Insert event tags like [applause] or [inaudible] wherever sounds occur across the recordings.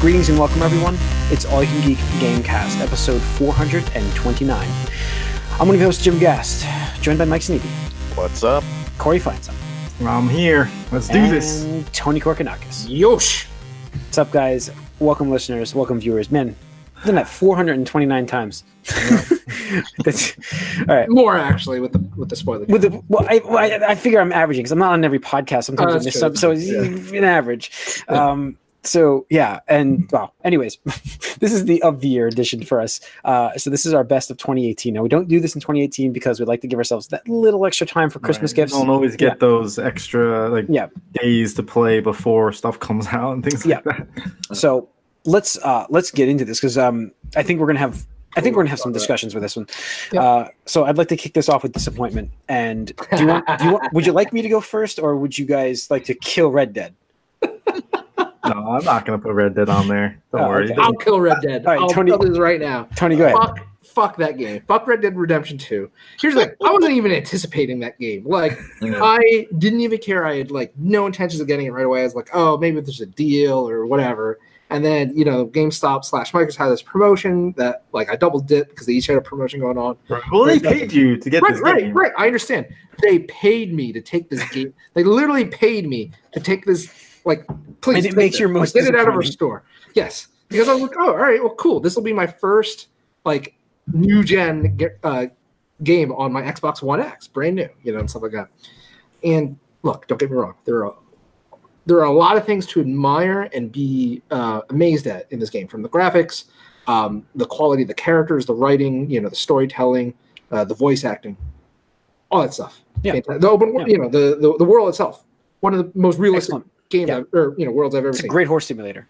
Greetings and welcome, everyone. It's All You Can Geek Gamecast, episode 429. I'm one of your hosts, Jim Gast, joined by Mike Sneeby, What's up? Corey Feinstein, I'm here. Let's do and this. Tony Korkanakis. Yosh. What's up, guys? Welcome, listeners. Welcome, viewers. Men, I've done that 429 times. [laughs] That's all right. More actually with the with the spoiler. With the well, I, well, I, I figure I'm averaging because I'm not on every podcast. Sometimes Oh, I miss true. some, so it's an average. Um, so yeah, and well, anyways, [laughs] this is the of the year edition for us. Uh, so this is our best of 2018. Now we don't do this in 2018 because we'd like to give ourselves that little extra time for Christmas Right. gifts. You don't always get Yeah. those extra like Yeah. days to play before stuff comes [laughs] out and things Yeah. like that. So let's uh, let's get into this because um, I think we're gonna have I think we're gonna have some discussions with this one. Yep. Uh, so I'd like to kick this off with disappointment. And do you want, do you want would you like me to go first, or would you guys like to kill Red Dead? No, I'm not gonna put Red Dead on there. Don't Oh, worry. okay. I'll kill Red Dead. All right, I'll Tony- this right now. Tony, go ahead. Fuck, fuck that game. Fuck Red Dead Redemption 2. Here's like. I wasn't even anticipating that game. Like, I didn't even care. I had like no intentions of getting it right away. I was like, oh, maybe there's a deal or whatever. And then, you know, GameStop slash Microsoft had this promotion that like I double dipped because they each had a promotion going on. Well, they paid you to get Right, this right, game. right. I understand. They paid me to take this game. They literally paid me to take this. Like, please. And it makes it. your most Like, get it out of our store. Yes, because I was like, oh, all right, well, cool. This will be my first like new gen ge- uh, game on my Xbox One X, brand new, you know, and stuff like that. And look, don't get me wrong. There are there are a lot of things to admire and be uh, amazed at in this game, from the graphics, um, the quality of the characters, the writing, you know, the storytelling, uh, the voice acting, all that stuff. Yeah. Fantastic. The open, Yeah. you know, the, the the world itself, one of the most realistic Excellent. Games Yeah. I've, or you know worlds I've ever It's a seen. great horse simulator.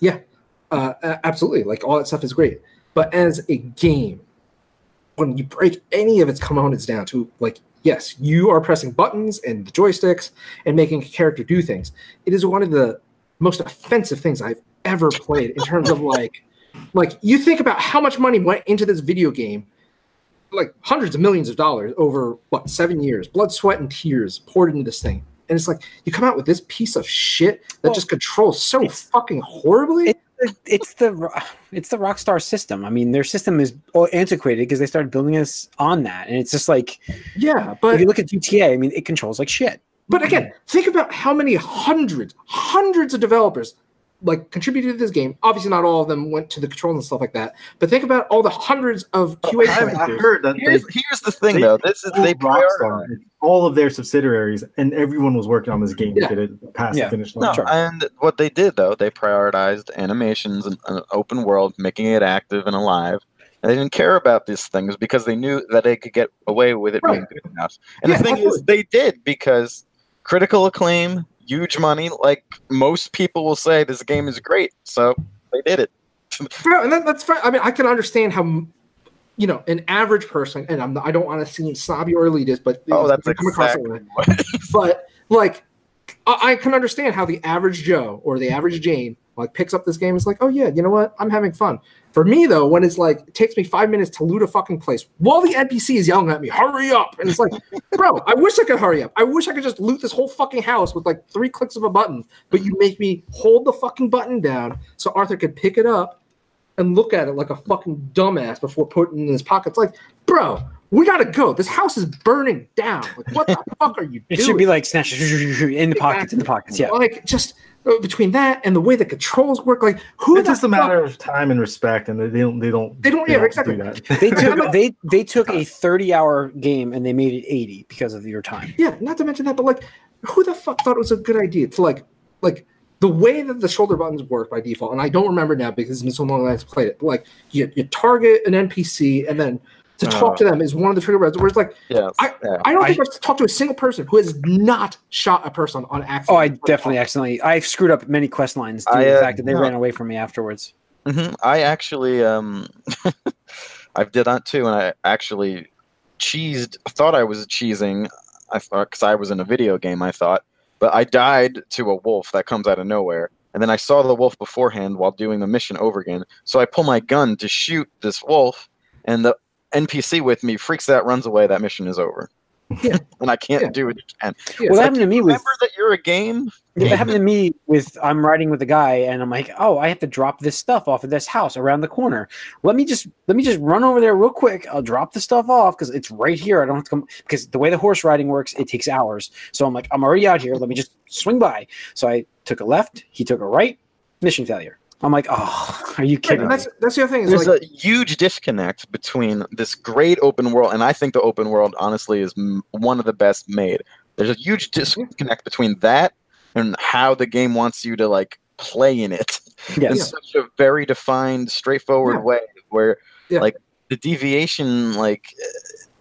Yeah, uh, absolutely. Like all that stuff is great, but as a game, when you break any of its components down to like, yes, you are pressing buttons and the joysticks and making a character do things. It is one of the most offensive things I've ever played in terms of like, like you think about how much money went into this video game, like hundreds of millions of dollars over what seven years, blood, sweat, and tears poured into this thing. And it's like you come out with this piece of shit that Well, just controls so fucking horribly. It- It's the it's the Rockstar system. I mean, their system is antiquated because they started building us on that, and it's just like yeah, But if you look at GTA, I mean, it controls like shit. but again, think about how many hundreds, hundreds of developers like contributed to this game. Obviously, not all of them went to the controls and stuff like that. But think about all the hundreds of QA I've, I've heard that they Here's, here's the thing, they though. This is they told prioritize. Rockstar, all of their subsidiaries, and everyone was working on this game Yeah. to get it past Yeah. the finish line. Sure. and what they did though, they prioritized animations and an open world, making it active and alive. And they didn't care about these things because they knew that they could get away with it being Right. good enough. And Yeah, the thing is, they did because critical acclaim, huge money. Like most people will say, this game is great, so they did it. No, and that, that's fine. I mean, I can understand how, you know, an average person, and I'm not, I don't want to seem snobby or elitist, but Oh, that's across it exactly what. but like I, I can understand how the average Joe or the average Jane like picks up this game. It's like, oh yeah, you know what? I'm having fun. For me though, when it's like it takes me five minutes to loot a fucking place while the NPC is yelling at me, hurry up, and it's like, [laughs] bro, I wish I could hurry up. I wish I could just loot this whole fucking house with like three clicks of a button, but you make me hold the fucking button down so Arthur could pick it up and look at it like a fucking dumbass before putting it in his pocket. It's like, bro, we gotta go. This house is burning down. Like, what the [laughs] fuck are you It should be like snatch [laughs] in the pockets, in the pockets. Yeah, Like just Uh, between that and the way the controls work, like who It's just a fuck- matter of time and respect, and they they don't they don't They don't- yeah, do exactly. that. they took they they took a uh, 30 hour game and they made it 80 because of your time. Yeah, not to mention that, but like, who the fuck thought it was a good idea to like, like the way that the shoulder buttons work by default, and I don't remember now because it's been so long that I've played it. But like, you, you target an NPC, and then to talk Oh. to them is one of the trigger words. Where it's like, Yes. I- yeah. I don't think I've talked to a single person who has not shot a person on accident. Oh, I definitely accidentally I screwed up many quest lines due to the uh, fact that they no. ran away from me afterwards. hmm I actually, um, [laughs] I did that too, and I actually cheesed. Thought I was cheesing. I thought because I was in a video game. I thought, but I died to a wolf that comes out of nowhere, and then I saw the wolf beforehand while doing the mission over again. So I pull my gun to shoot this wolf, and the NPC with me freaks out, runs away. That mission is over. Yeah. [laughs] and I can't Yeah. do it you can. Yeah, well, it's that happened to me with Remember that you're a game. Yeah, that happened to me with I'm riding with a guy and I'm like, oh, I have to drop this stuff off of this house around the corner. Let me just let me just run over there real quick. I'll drop the stuff off because it's right here. I don't have to come because the way the horse riding works, it takes hours. So I'm like, I'm already out here. Let me just swing by. So I took a left. He took a right. Mission failure. I'm like, oh, are you kidding? and that's that's the other thing. There's like, a huge disconnect between this great open world, and I think the open world, honestly, is m- one of the best made. There's a huge disconnect between that and how the game wants you to like play in it [laughs] in Yes. such a very defined, straightforward Yeah. way, where Yeah. like the deviation, like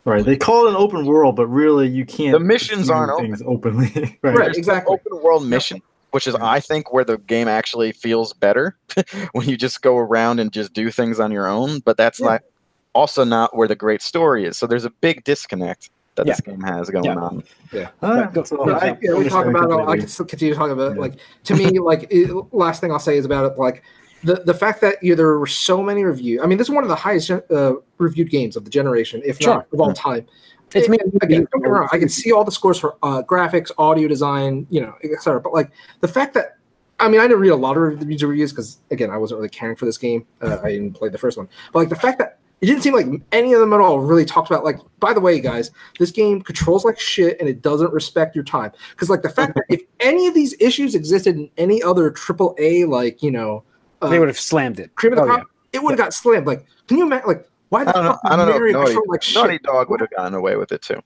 Right. They call it an open world, but really you can't. The missions aren't things openly. [laughs] right. Right. exactly. open world mission, which is I think where the game actually feels better [laughs] when you just go around and just do things on your own. But that's Yeah. not also not where the great story is. So there's a big disconnect that this game has going Yeah. on. Ah, Go- so go- I yeah, we talk about it. I can still continue talking about it. Yeah. Like to me, [laughs] like it, last thing I'll say is about it. Like the the fact that you, there were so many reviews. I mean, this is one of the highest uh, reviewed games of the generation, if Sure. not of all time. It's made- again. Don't get me wrong. I can see all the scores for uh, graphics, audio design, you know, etc. But like the fact that I mean, I didn't read a lot of user reviews because again, I wasn't really caring for this game. Uh, I didn't play the first one, but like the fact that it didn't seem like any of them at all really talked about like. By the way, guys, this game controls like shit and it doesn't respect your time. Because like the fact that if [laughs] any of these issues existed in any other triple A, like you know, uh, They would have slammed it. cream of the Oh, crop, it would have got slammed. Like, can you imagine? Like, why the I don't know. fuck I don't know. does Mario Naughty, like shit? Naughty Dog would have gotten away with it too.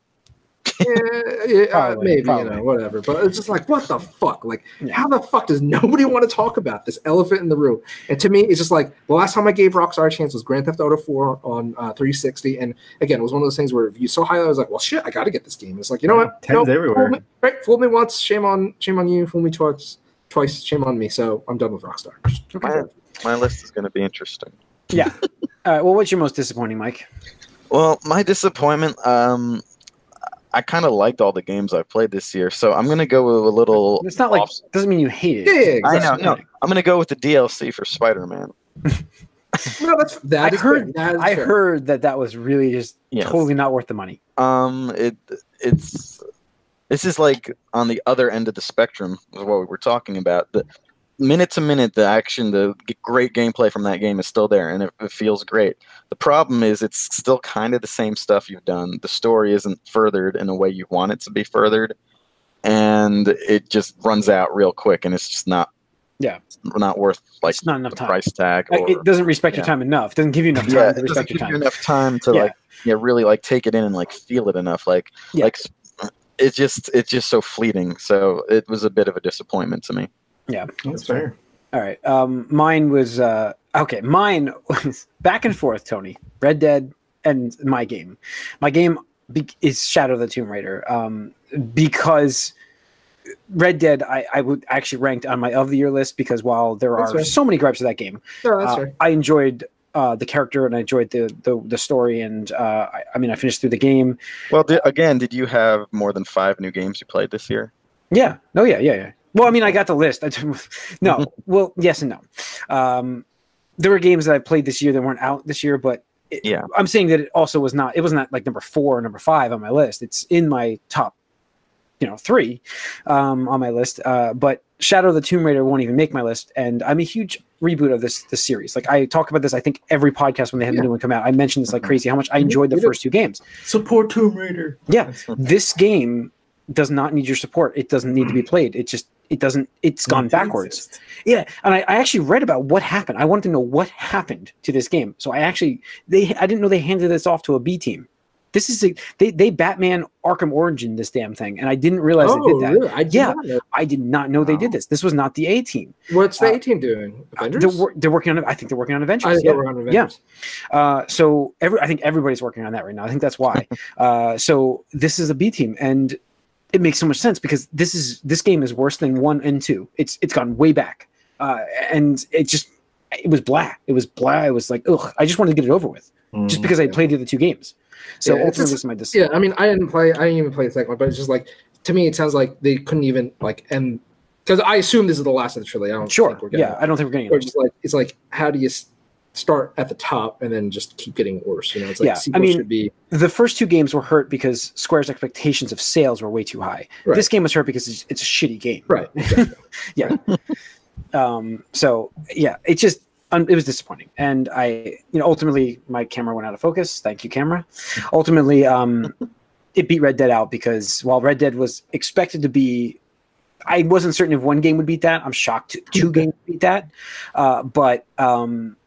yeah, [laughs] yeah, uh, Probably, maybe probably. you know, whatever. But it's just like, what the fuck? Like, Yeah. how the fuck does [laughs] nobody want to talk about this elephant in the room? And to me, it's just like the last time I gave Rockstar a chance was Grand Theft Auto 4 on uh, 360, and again, it was one of those things where viewed so highly, I was like, well, shit, I got to get this game. It's like, you know what? Tens Nope, everywhere. fooled me- right? Fooled me once, shame on, shame on you. Fooled me twice, twice, shame on me. So I'm done with Rockstar. Just- My, my list is going to be interesting. Yeah. All right. Well, what's your most disappointing, Mike? Well, my disappointment. Um, I kind of liked all the games I've played this year, so I'm going to go with a little. It's not like off- doesn't mean you hate it. Yeah, yeah, I know. No, I'm going to go with the DLC for Spider-Man. [laughs] No, that's that I heard- fair. That is I fair. heard that that was really just Yes. totally not worth the money. Um, it it's this is like on the other end of the spectrum of what we were talking about. The minute to minute, the action, the g- great gameplay from that game is still there, and it, it feels great. The problem is it's still kind of the same stuff you've done. The story isn't furthered in a way you want it to be furthered, and it just runs out real quick, and it's just not. Yeah. not worth like It's not enough the time. price tag. Or, it doesn't respect your time enough. Doesn't give you enough time yeah, to it doesn't respect your time. enough time to Yeah. like yeah really like take it in and like feel it enough like Yeah. like it's just it's just so fleeting so it was a bit of a disappointment to me Yeah, that's fair. All right. Um, mine was uh, okay. Mine was back and forth. Tony, Red Dead, and my game. My game be- is Shadow of the Tomb Raider um, because Red Dead I, I would actually ranked on my of the year list because while there That's are fair. so many gripes of that game, No, uh, fair. I enjoyed. Uh, the character and I enjoyed the the, the story and uh, I, I mean I finished through the game. well di- again did you have more than five new games you played this year Yeah. No. Yeah. Yeah. Yeah. Well, I mean, I got the list. [laughs] No. well, yes and no. Um, there were games that I played this year that weren't out this year, but it, Yeah. I'm saying that it also was not. It was not like number four or number five on my list. It's in my top, you know, three um, on my list. Uh, but Shadow of the Tomb Raider won't even make my list, and I'm a huge reboot of this this series. Like I talk about this, I think every podcast when they have Yeah. the new one come out, I mentioned this like crazy how much I enjoyed the first two games. Support Tomb Raider. Yeah, this game does not need your support. It doesn't need to be [clears throat] played. It just it doesn't. It's gone backwards. Yeah, and I, I actually read about what happened. I wanted to know what happened to this game. So I actually they I didn't know they handed this off to a B team. This is a, they they Batman Arkham Origin this damn thing, and I didn't realize they Oh, did that. really? I did Yeah. not know. I did not know they did this. This was not the A team. What's the Uh, A team doing? Avengers? They're, they're working on. I think they're working on I Avengers. think Yeah. on Yeah. Uh, so every I think everybody's working on that right now. I think that's why. [laughs] uh, so this is a B team, and it makes so much sense because this is this game is worse than one and two. It's it's gone way back, uh, and it just it was blah. It was blah. It was like ugh. I just wanted to get it over with, just Mm. because I played the other two games. So Yeah, it's ultimately, just- this is my dis- Yeah, I mean, I didn't play. I didn't even play the second one, but it's just like to me, it sounds like they couldn't even like end because I assume this is the last of the trilogy. I don't Sure. think we're getting Yeah, I don't think we're getting Or it. just like it's like how do you s- start at the top and then just keep getting worse. You know, it's like Yeah, I mean, should be the first two games were hurt because Square's expectations of sales were way too high. Right. This game was hurt because it's, it's a shitty game. right. Exactly. [laughs] Um, so yeah, it just um, it was disappointing, and I you know ultimately my camera went out of focus. Thank you, camera. Ultimately, um, it beat Red Dead out because while Red Dead was expected to be. I wasn't certain if one game would beat that. I'm shocked two games beat that, uh, but um,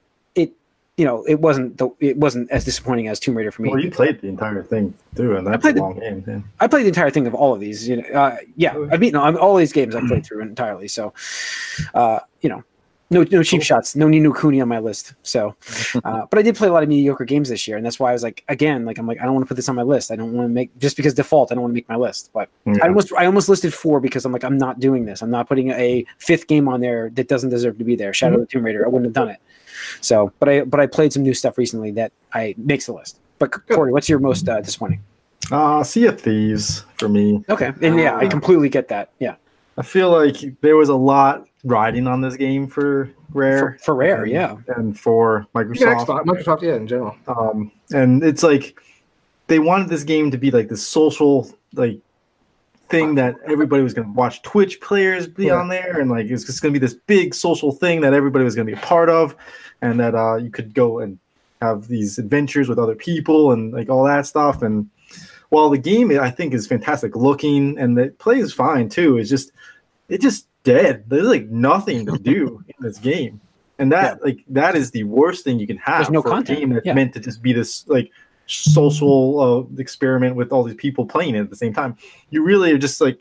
you know, it wasn't the, it wasn't as disappointing as Tomb Raider for me. Well, you played the entire thing too, and that's a played the- long game. Yeah. I played the entire thing of all of these. You know, uh, yeah, I mean, no, I'm, all these games I played through entirely. So, uh, you know, no, no cheap Cool. shots, no Ni no Kuni on my list. So, [laughs] uh, but I did play a lot of mediocre games this year, and that's why I was like, again, like I'm like, I don't want to put this on my list. I don't want to make just because default, I don't want to make my list. But I almost, I almost listed four because I'm like, I'm not doing this. I'm not putting a fifth game on there that doesn't deserve to be there. Shadow of the Tomb Raider, I wouldn't have done it. So, but I, but I played some new stuff recently that I makes the list. But Corey, what's your most uh, disappointing? Uh, Sea of Thieves for me. Okay, and yeah, I Uh, completely get that. Yeah. I feel like there was a lot riding on this game for Rare. For, for rare, and, yeah. And for Yeah, Microsoft. Xbox, Microsoft, yeah, in general. Um, and it's like they wanted this game to be like this social like thing that everybody was going to watch Twitch players be Yeah. on there, and like it's just going to be this big social thing that everybody was going to be a part of, and that uh, you could go and have these adventures with other people and like all that stuff. And while the game I think is fantastic looking and the play is fine too, it's just it's just dead. There's like nothing to do [laughs] in this game. And that like that is the worst thing you can have There's no for content, a game that's yeah. meant to just be this like social uh, experiment with all these people playing it at the same time. You really are just like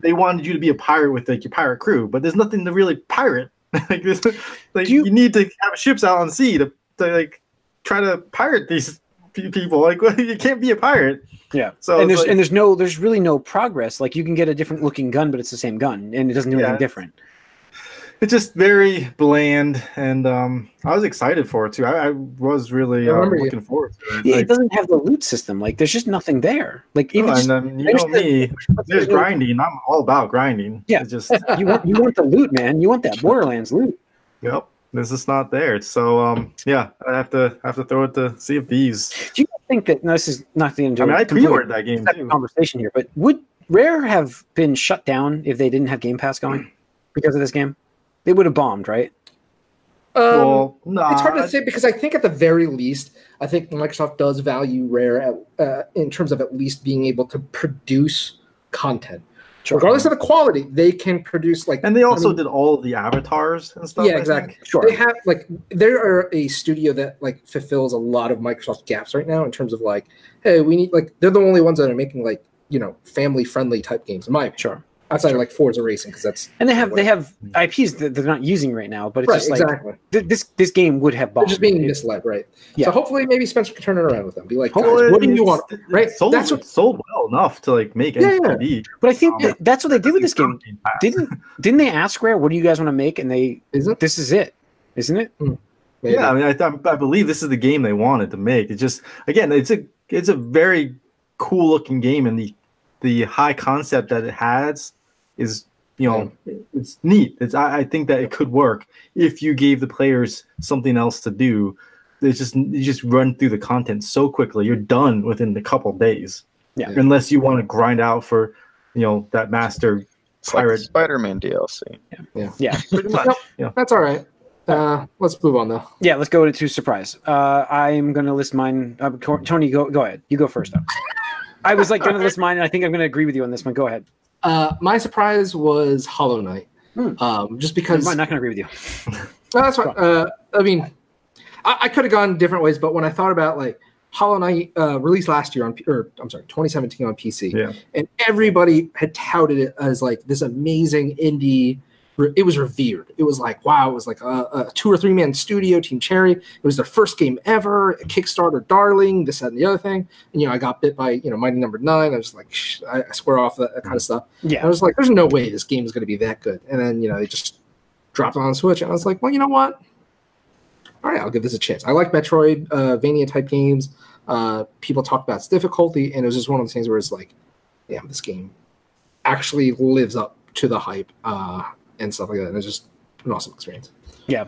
they wanted you to be a pirate with like your pirate crew, but there's nothing to really pirate. [laughs] like this, like you- you, need to have ships out on sea to, to like try to pirate these pe- people. Like [laughs] you can't be a pirate. Yeah. So and there's like- and there's no there's really no progress. Like you can get a different looking gun, but it's the same gun, and it doesn't do Yeah. anything different. It's just very bland, and um, I was excited for it too. I, I was really I uh, remember you- looking forward to it. Yeah, it doesn't have the loot system. Like there's just nothing there. Like even oh, just, and then you there's know the- me, there's grinding. I'm all about grinding. Yeah. It's just [laughs] you want you want the loot, man. You want that [laughs] Borderlands loot. Yep. This is not there. So um yeah, I have to I have to throw it to see if these Do you think that no, this is not the end I of mean I pre-ordered that game too. conversation here, but would Rare have been shut down if they didn't have Game Pass going [clears throat] because of this game? They would have bombed, right? Um, Well, nah, it's hard to say because I think at the very least, I think Microsoft does value Rare at, uh, in terms of at least being able to produce content, regardless of the quality. They can produce like, and they also I mean, did all of the avatars and stuff. yeah, I exactly. think. Sure. They have like they are a studio that like fulfills a lot of Microsoft gaps right now in terms of like, hey, we need like they're the only ones that are making like you know family friendly type games in my opinion. Sure. Outside of like Forza Racing because that's And they have they have IPs that they're not using right now, but it's right just like exactly. th- this this game would have They're bombed. just being It- misled, right? Yeah. So hopefully maybe Spencer can turn it around with them. Be like, guys, what do you want? Right? Sold, That's what- sold well enough to like make Yeah, yeah. But I think Um, that's what they did with this game. Didn't didn't they ask Rare, "What do you guys want to make?" And they Is it? this is it, isn't it? Maybe. Yeah, I mean, I, I, I believe this is the game they wanted to make. It just again, it's a it's a very cool looking game, and the the high concept that it has is you know it's neat. It's I, I think that it could work if you gave the players something else to do. It's just you just run through the content so quickly. You're done within a couple days. Yeah. Unless you want to grind out for you know that master It's like Spider-Man DLC. Yeah, pretty much. Nope. Yeah. That's all right. Uh, let's move on though. yeah. Let's go to surprise. Uh, I'm gonna list mine. Uh, Tony, go go ahead. You go first. Though. I was like gonna list mine, and I think I'm gonna agree with you on this one. Go ahead. Uh, my surprise was Hollow Knight. Hmm. Um, just because I'm not gonna agree with you. [laughs] No, that's fine. Uh, I mean, I, I could have gone different ways, but when I thought about like Hollow Knight uh, released last year on, P- or I'm sorry, 2017 on PC, Yeah. and everybody had touted it as like this amazing indie. It was revered. It was like wow. It was like a, a two or three man studio, Team Cherry. It was their first game ever. a Kickstarter darling. This that, and the other thing. And you know, I got bit by you know Mighty Number Nine. I was like, I, I swear off that, that kind of stuff. Yeah, I was like, there's no way this game is going to be that good. And then, you know, they just dropped it on Switch. And I was like, well, you know what? All right, I'll give this a chance. I like Metroid, uh, Vania type games. Uh, people talk about its difficulty. And it was just one of those things where it's like, damn, this game actually lives up to the hype uh, and stuff like that. And it's just an awesome experience. Yeah,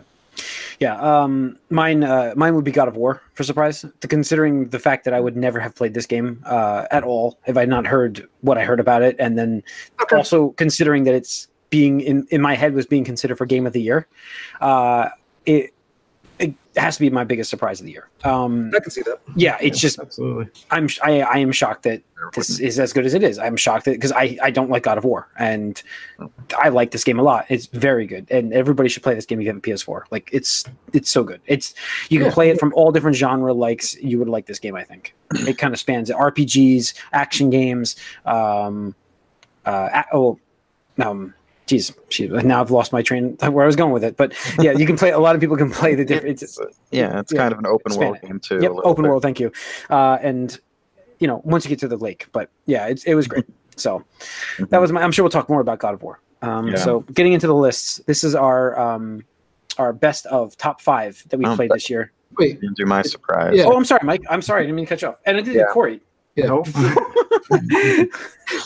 Yeah, um, mine uh, mine would be God of War for surprise. To considering the fact that I would never have played this game uh, at all if I had not heard what I heard about it, and then Okay. also considering that it's being in in my head was being considered for Game of the Year, uh, it has to be my biggest surprise of the year. Um, I can see that. yeah, it's just absolutely. I'm I, I am shocked that this is as good as it is. I'm shocked that because I, I don't like God of War and I like this game a lot. It's very good and everybody should play this game if you have a PS4. Like it's it's so good. It's you can Yeah. play it from all different genre likes. You would like this game, I think. It kind of spans RPGs, action games, um, uh, oh, um. Geez, she, now I've lost my train [laughs] where I was going with it, but yeah, you can play. A lot of people can play the different. It's, It's, yeah, it's yeah, kind of an open world it. game too. Yep, open bit. world. Thank you. Uh, and you know, once you get to the lake, but yeah, it's, it was great. So that was my. I'm sure we'll talk more about God of War. Um, Yeah. So getting into the lists, this is our um, our best of top five that we Oh, played this year. Wait, do my surprise. Yeah. Oh, I'm sorry, Mike. I'm sorry. I didn't mean to cut you off. And I did Yeah. Corey. Yeah. Nope. [laughs]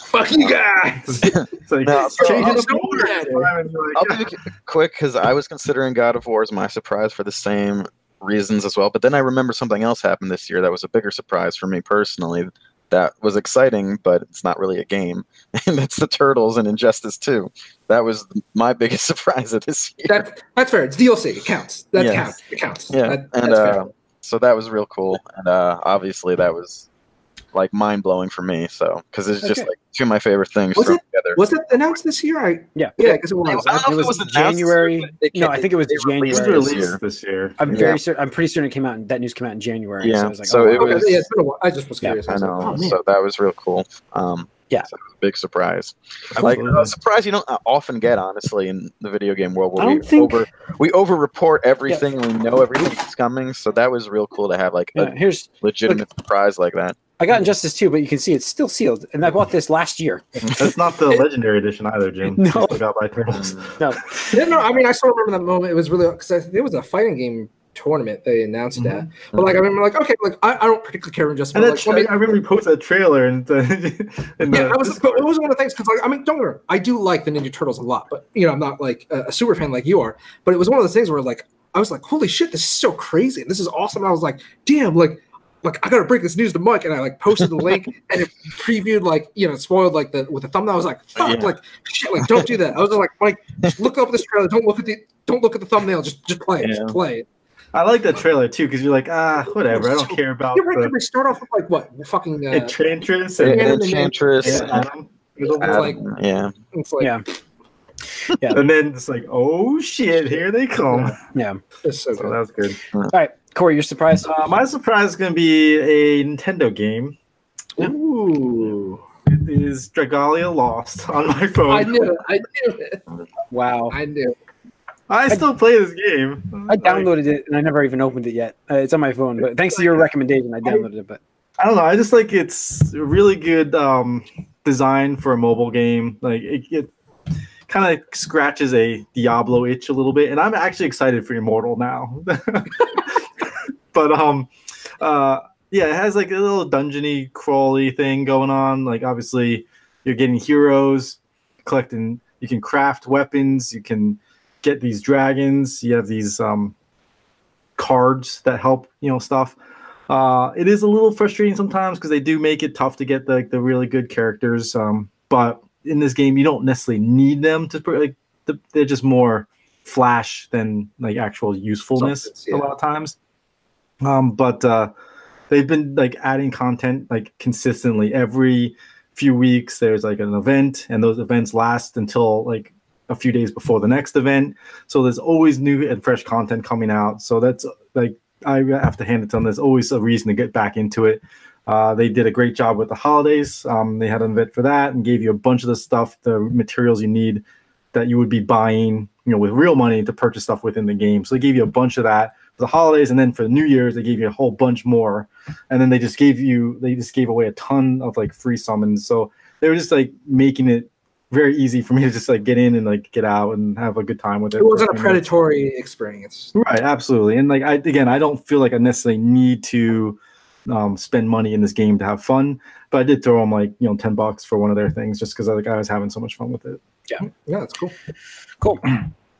fuck you guys. [laughs] It's like No, so I'll up the show order. that. And you're like, I'll be quick because I was considering God of War as my surprise for the same reasons as well. But then I remember something else happened this year that was a bigger surprise for me personally. That was exciting, but it's not really a game. [laughs] And that's the Turtles and Injustice 2. That was my biggest surprise of this year. That, that's fair. It's DLC. It counts. That Yeah. counts. It counts. yeah, That- and that's fair. uh, so that was real cool. And uh, obviously, that was like mind blowing for me. So because it's just Okay. like two of my favorite things Was it- together. Was it announced this year? I Yeah. yeah, because it was. I don't know it if it was was year, January. No, I think it was they released It January. this released year. this year. I'm Yeah. very certain. I'm pretty certain it came out. That news came out in January. Yeah, So, I was like, so oh, it wow. Okay, was- yeah, it's been a while. I just was Yeah, curious. I was like, know. oh, so that was real cool. Um, Yeah. so it was a big surprise. Like Absolutely. a surprise you don't often get, honestly, in the video game world. Where I we don't think- over we over report everything. We know everything that's coming. So that was real cool to have like Yeah, a here's legitimate surprise like that. I got Injustice 2, but you can see it's still sealed, and I bought this last year. That's not the [laughs] legendary edition either, Jim. No. You still got by turtles. No, Yeah, no, I mean, I still remember that moment. It was really because there was a fighting game tournament they announced Mhm. that. But like, I remember, like, okay, like I, I don't particularly care just And but, that like, tra- let me- I remember you posted that trailer and the, [laughs] in the yeah, that was Discord. but it was one of the things because like I mean, don't worry, I do like the Ninja Turtles a lot, but you know, I'm not like a, a super fan like you are. But it was one of those things where like I was like, holy shit, this is so crazy, and this is awesome. And I was like, damn, like. Like I gotta break this news to Mike, and I like posted the link, [laughs] and it previewed like you know spoiled like the with the thumbnail. I was like, fuck, Yeah. like shit, like don't do that. I was like, Mike, just look up this trailer. Don't look at the don't look at the thumbnail. Just just play it. Yeah. Just play it. I like that trailer too because you're like, ah, whatever. I don't care about You're right. the They start off with like what fucking. Uh, Enchantress And, and, Yeah, Enchantress, and Adam. It's Adam, like- yeah, it's like yeah, [laughs] yeah, And then it's like, oh shit, here they come. yeah. it's so So that was good. All right, Corey, you're surprised. Uh, my surprise is going to be a Nintendo game. Ooh. It is Dragalia Lost on my [laughs] phone. I knew it. I knew it. Wow, I knew. it. I still play this game. I downloaded it and I never even opened it yet. Uh, it's on my phone, but thanks to your recommendation, I downloaded it. But I don't know. I just like it's really good um, design for a mobile game. Like it, it kind of scratches a Diablo itch a little bit, and I'm actually excited for Immortal now. [laughs] but um, uh, yeah, it has like a little dungeony crawly thing going on. Like obviously, you're getting heroes, collecting. You can craft weapons. You can get these dragons. You have these um, cards that help you know stuff. Uh, it is a little frustrating sometimes because they do make it tough to get the the really good characters. Um, but in this game, you don't necessarily need them to put like the, they're just more flash than like actual usefulness yeah. a lot of times. Um, but uh, they've been like adding content like consistently every few weeks. There's like an event, and those events last until like a few days before the next event. So there's always new and fresh content coming out. So that's like I have to hand it to them. There's always a reason to get back into it. Uh, they did a great job with the holidays. Um, they had an event for that and gave you a bunch of the stuff, the materials you need that you would be buying, you know, with real money to purchase stuff within the game. So they gave you a bunch of that the holidays, and then for the New Year's they gave you a whole bunch more. And then they just gave you, they just gave away a ton of like free summons. So they were just like making it very easy for me to just like get in and like get out and have a good time with it. It wasn't a for few minutes. predatory experience. Right, absolutely. And like I again, I don't feel like I necessarily need to um, spend money in this game to have fun, but I did throw them like you know ten bucks for one of their things just because like I was having so much fun with it. Yeah, yeah, that's cool. cool.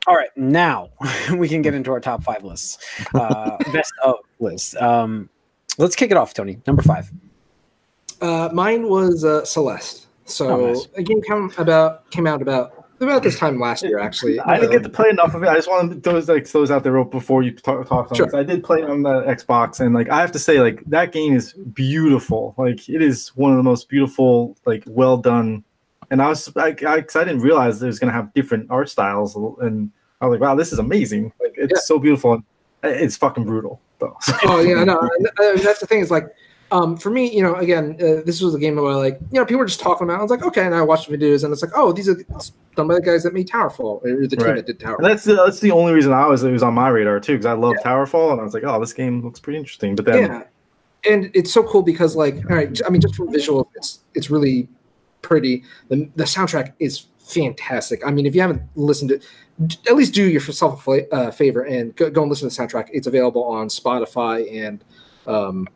All right, now [laughs] we can get into our top five lists, uh, [laughs] best of lists. Um, let's kick it off, Tony. Number five. Uh, mine was uh, Celeste. So Oh, nice. a game come about came out about about this time last year, actually. [laughs] I didn't Uh, get to play enough of it. I just want to those like those out there real before you talk, talk on Sure. this. I did play on the Xbox, and like I have to say, like that game is beautiful. Like it is one of the most beautiful, like well done. And I was like, I, 'cause I didn't realize it was gonna have different art styles, and I was like, wow, this is amazing. Like it's Yeah. so beautiful. And it's fucking brutal though. [laughs] oh yeah, no, that's the thing is like, um, for me, you know, again, uh, this was a game where like, you know, people were just talking about. it. I was like, okay, and I watched videos, and it's like, oh, these are done by the guys that made Towerfall, or the team Right. that did Towerfall. And that's the, that's the only reason I was it was on my radar too, because I love Towerfall, and I was like, oh, this game looks pretty interesting. But then yeah and it's so cool because like all right i mean just from visual it's it's really pretty the, the soundtrack is fantastic i mean if you haven't listened to at least do yourself a uh, favor and go, go and listen to the soundtrack it's available on spotify and um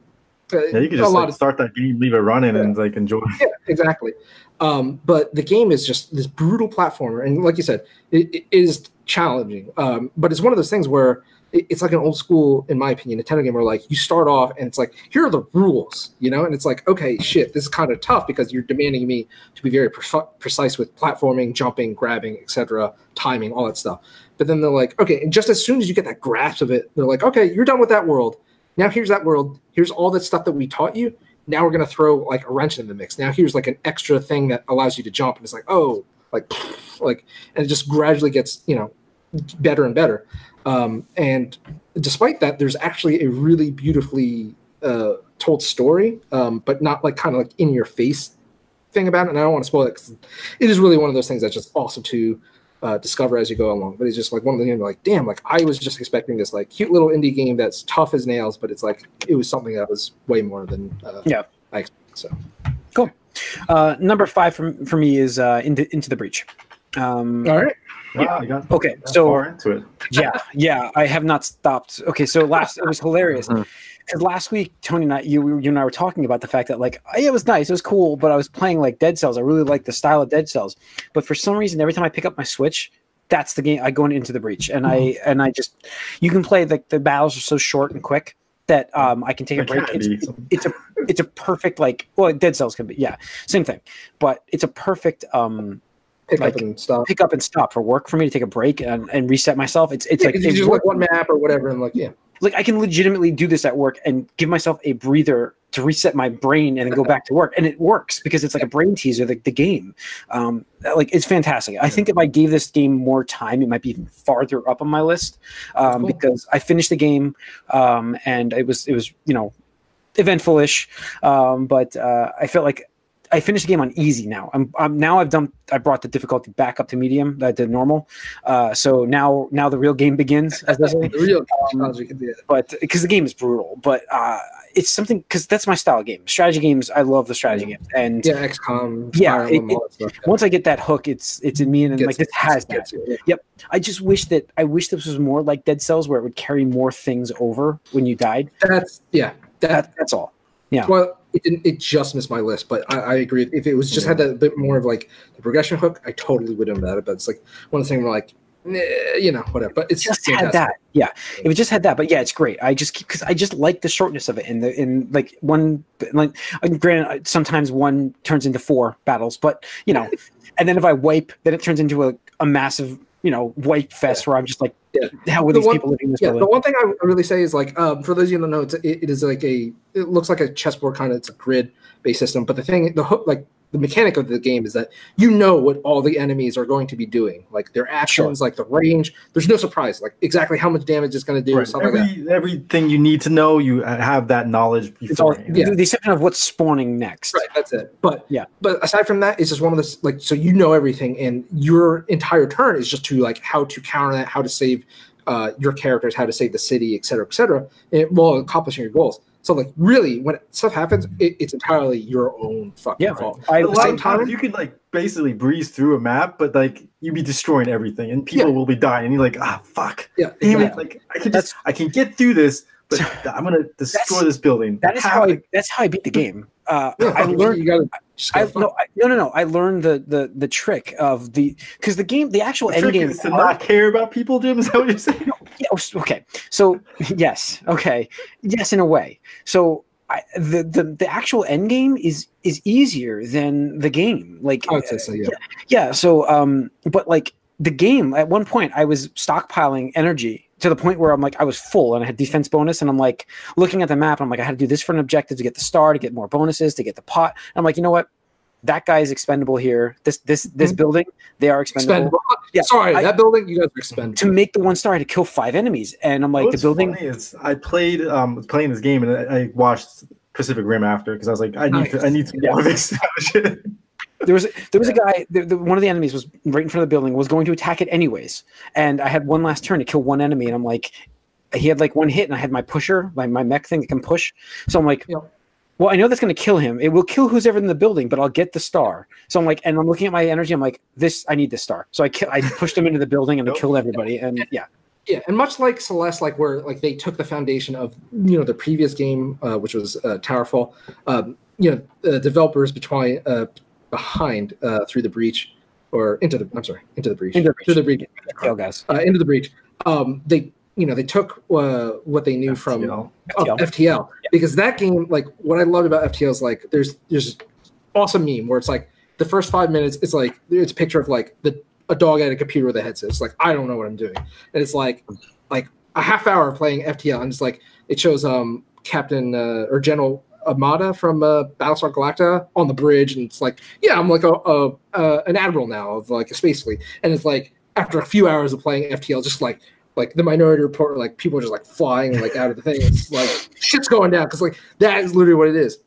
yeah, you can just like, of start that game, leave it running, and like enjoy. yeah, exactly. Um, but the game is just this brutal platformer, and like you said, it, it is challenging. Um, but it's one of those things where it's like an old school, in my opinion, Nintendo game where like you start off and it's like here are the rules, you know, and it's like okay, shit, this is kind of tough because you're demanding me to be very pre- precise with platforming, jumping, grabbing, etc., timing, all that stuff. But then they're like, okay, and just as soon as you get that grasp of it, they're like, okay, you're done with that world. Now here's that world. Here's all that stuff that we taught you now we're going to throw like a wrench in the mix. Now here's like an extra thing that allows you to jump, and it's like oh, like [sniffs] like, and it just gradually gets you know better and better. Um, and despite that, there's actually a really beautifully uh, told story, um, but not like kind of like in your face thing about it. And I don't want to spoil it because it is really one of those things that's just awesome to uh, discover as you go along. But it's just like one of the games like, damn, like I was just expecting this like cute little indie game that's tough as nails, but it's like it was something that was way more than uh, Yeah. I expected. So cool. Uh, number five for, for me is uh, into into the breach. Um, all right, Wow, you got okay, so far into it. [laughs] yeah, yeah, I have not stopped. Okay, so last it was hilarious Mhm. last week Tony and I, you, you and I were talking about the fact that like it was nice, it was cool, but I was playing like Dead Cells. I really like the style of Dead Cells, but for some reason, every time I pick up my Switch, that's the game I go into the breach, and I and I just you can play like the battles are so short and quick that um I can take a break. It's, be. it's a it's a perfect like well Dead Cells can be yeah same thing, but it's a perfect um pick Like, up and stop. pick up and stop for work for me to take a break and, and reset myself. It's it's Yeah, like you just like one map or whatever, and like yeah, like I can legitimately do this at work and give myself a breather to reset my brain and then go [laughs] back to work, and it works because it's like a brain teaser. The, the game, um, like it's fantastic. I think if I gave this game more time, it might be even farther up on my list um, cool. because I finished the game um, and it was it was you know eventful-ish, um, but uh, I felt like. I finished the game on easy now. I'm, I'm now I've done I brought the difficulty back up to medium, uh, to normal. Uh, so now now the real game begins, as [laughs] the real challenge can do it. but because the game is brutal, but uh, it's something because that's my style of game. Strategy games, I love the strategy games, and Yeah, XCOM, Yeah, it- Emblem, all that stuff. yeah. once I get that hook, it's it's in me, and Gets like this has that. it, yeah. I just wish that I wish this was more like Dead Cells, where it would carry more things over when you died. That's yeah. That That that's all. Yeah. well, it didn't. It just missed my list, but I, I agree. If it was just had a bit more of like the progression hook, I totally would have done that. But it's like one of the things where like, you know, whatever. But it's just fantastic. had that. Yeah, if it just had that, but yeah, it's great. I just because I just like the shortness of it, and the in like one like granted, sometimes one turns into four battles, but you know, and then if I wipe, then it turns into a, a massive you know white fest where I'm just like, Yeah. how are The these one- people living this Yeah, building? the one thing I really say is like, um, for those of you who don't know, it's, it, it is like a, it looks like a chessboard kind of, it's a grid based system. But the thing, the hook, like the mechanic of the game is that you know what all the enemies are going to be doing, like their actions, like the range. There's no surprise, like exactly how much damage it's going to do, Right. stuff like that. Everything you need to know, you have that knowledge It's all before. Yeah. the, the exception of what's spawning next. Right, that's it. But Yeah. but aside from that, it's just one of those like so you know everything, and your entire turn is just to like how to counter that, how to save uh, your characters, how to save the city, et cetera, et cetera, and while accomplishing your goals. So like really, when stuff happens, it, it's entirely your own fucking Yeah, fault. I, a the lot same of times time- you could like basically breeze through a map, but like you'd be destroying everything, and people Yeah. will be dying, and you're like, ah, fuck, Yeah, damn it! Like I can That's- just, I can get through this, but [laughs] I'm gonna destroy this building. that is how I that's how I beat the game. Uh, I learned You gotta, I, no, I, no, no, no. I learned the the the trick of the because the game, the actual The end trick game. is to not care about people, Jim. Is that what you're saying? Yeah, oh, okay. So [laughs] yes, okay, yes, in a way. So I, the the the actual end game is is easier than the game. Like I would say so. Yeah. yeah. So um, but like the game at one point, I was stockpiling energy to the point where I'm like I was full and I had defense bonus, and I'm like looking at the map. And I'm like I had to do this for an objective to get the star, to get more bonuses, to get the pot. And I'm like, you know what? That guy is expendable here. This this this Mhm. building, they are expendable. Expendable. Yeah, Sorry, I- that building, you guys are expendable. To make the one star, I had to kill five enemies, and I'm like, What's the building. funny is I played um playing this game and I, I watched Pacific Rim after because I was like I need to I need to Yeah. more of this shit. [laughs] there was there was a guy the, the, one of the enemies was right in front of the building was going to attack it anyways. And i had one last turn to kill one enemy and i'm like he had like one hit and i had my pusher my, my mech thing that can push. So i'm like well i know that's going to kill him. It will kill who's ever in the building but i'll get the star. So i'm like and i'm looking at my energy i'm like this i need this star. So i ki- i pushed him into the building and I killed everybody and yeah. Yeah, and much like Celeste, like where like they took the foundation of you know the previous game, uh, which was uh, Towerfall. Um, you know, the developers between uh, behind uh, through the breach or into the I'm sorry into the breach Into the Breach. through the breach kill guys uh, into the breach. Um, they you know they took uh, what they knew from You know? FTL. FTL because that game, like what I love about FTL is like there's there's awesome meme where it's like the first five minutes it's like it's a picture of like the a dog at a computer with a headset. It's like I don't know what I'm doing, and it's like like a half hour playing FTL, and it's like it shows um Captain uh, or General Amada from uh, Battlestar Galactica on the bridge, and it's like yeah, I'm like a, a an admiral now of like a space fleet, and it's like after a few hours of playing FTL, just like like the Minority Report, like people are just like flying like out of the thing. It's like shit's going down because like that is literally what it is.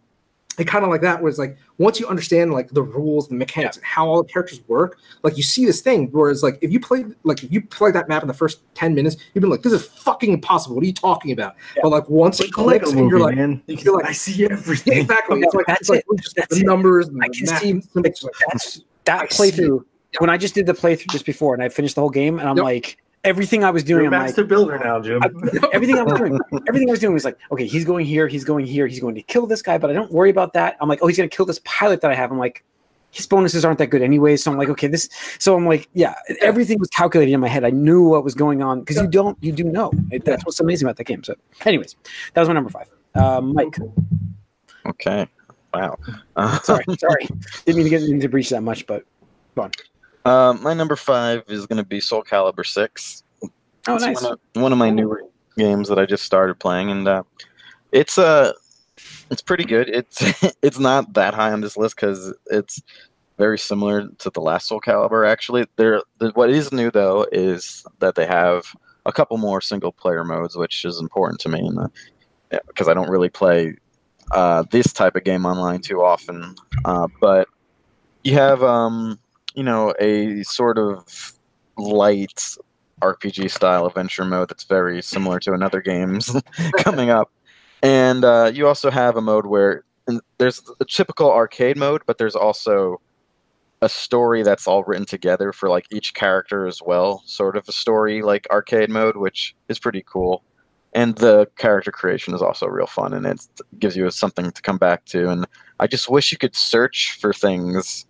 It kind of like that was like once you understand like the rules, the mechanics, and how all the characters work, like you see this thing. Whereas like if you played like if you played that map in the first ten minutes, you've been like, this is fucking impossible. What are you talking about? Yeah. But like once it It's like clicks and you're like, man. You can, you're like- I see yeah, everything. exactly. It's like That's it's like it. just That's the it. numbers. And I can math, see- like, that's that I see. playthrough when i just did the playthrough just before and i finished the whole game and i'm Yep. like everything i was You're doing a i'm like master builder now, Jim. I- everything I was doing, everything I was doing was like, okay, he's going here, he's going here, he's going to kill this guy, but I don't worry about that. I'm like, oh, he's going to kill this pilot that I have. I'm like, his bonuses aren't that good anyway. So I'm like, okay, this. So I'm like, yeah, everything was calculated in my head. I knew what was going on because you don't, you do know. It, that's what's amazing about that game. So, anyways, that was my number five. Uh, Mike, Okay. Wow. Uh, sorry, [laughs] sorry, didn't mean to get into breach that much, but uh, my number five is going to be Soul Calibur Six. oh, It's nice. One of, one of my newer games that I just started playing, and uh, it's uh, it's pretty good. It's [laughs] it's not that high on this list because it's very similar to the last Soul Calibur. Actually, there the, what is new though is that they have a couple more single player modes, which is important to me, because I don't really play uh, this type of game online too often. Uh, but you have um, you know a sort of light RPG style adventure mode that's very similar to another games [laughs] coming up. And uh, you also have a mode where there's the typical arcade mode, but there's also a story that's all written together for like each character as well, sort of a story like arcade mode, which is pretty cool. And the character creation is also real fun, and it gives you something to come back to. And I just wish you could search for things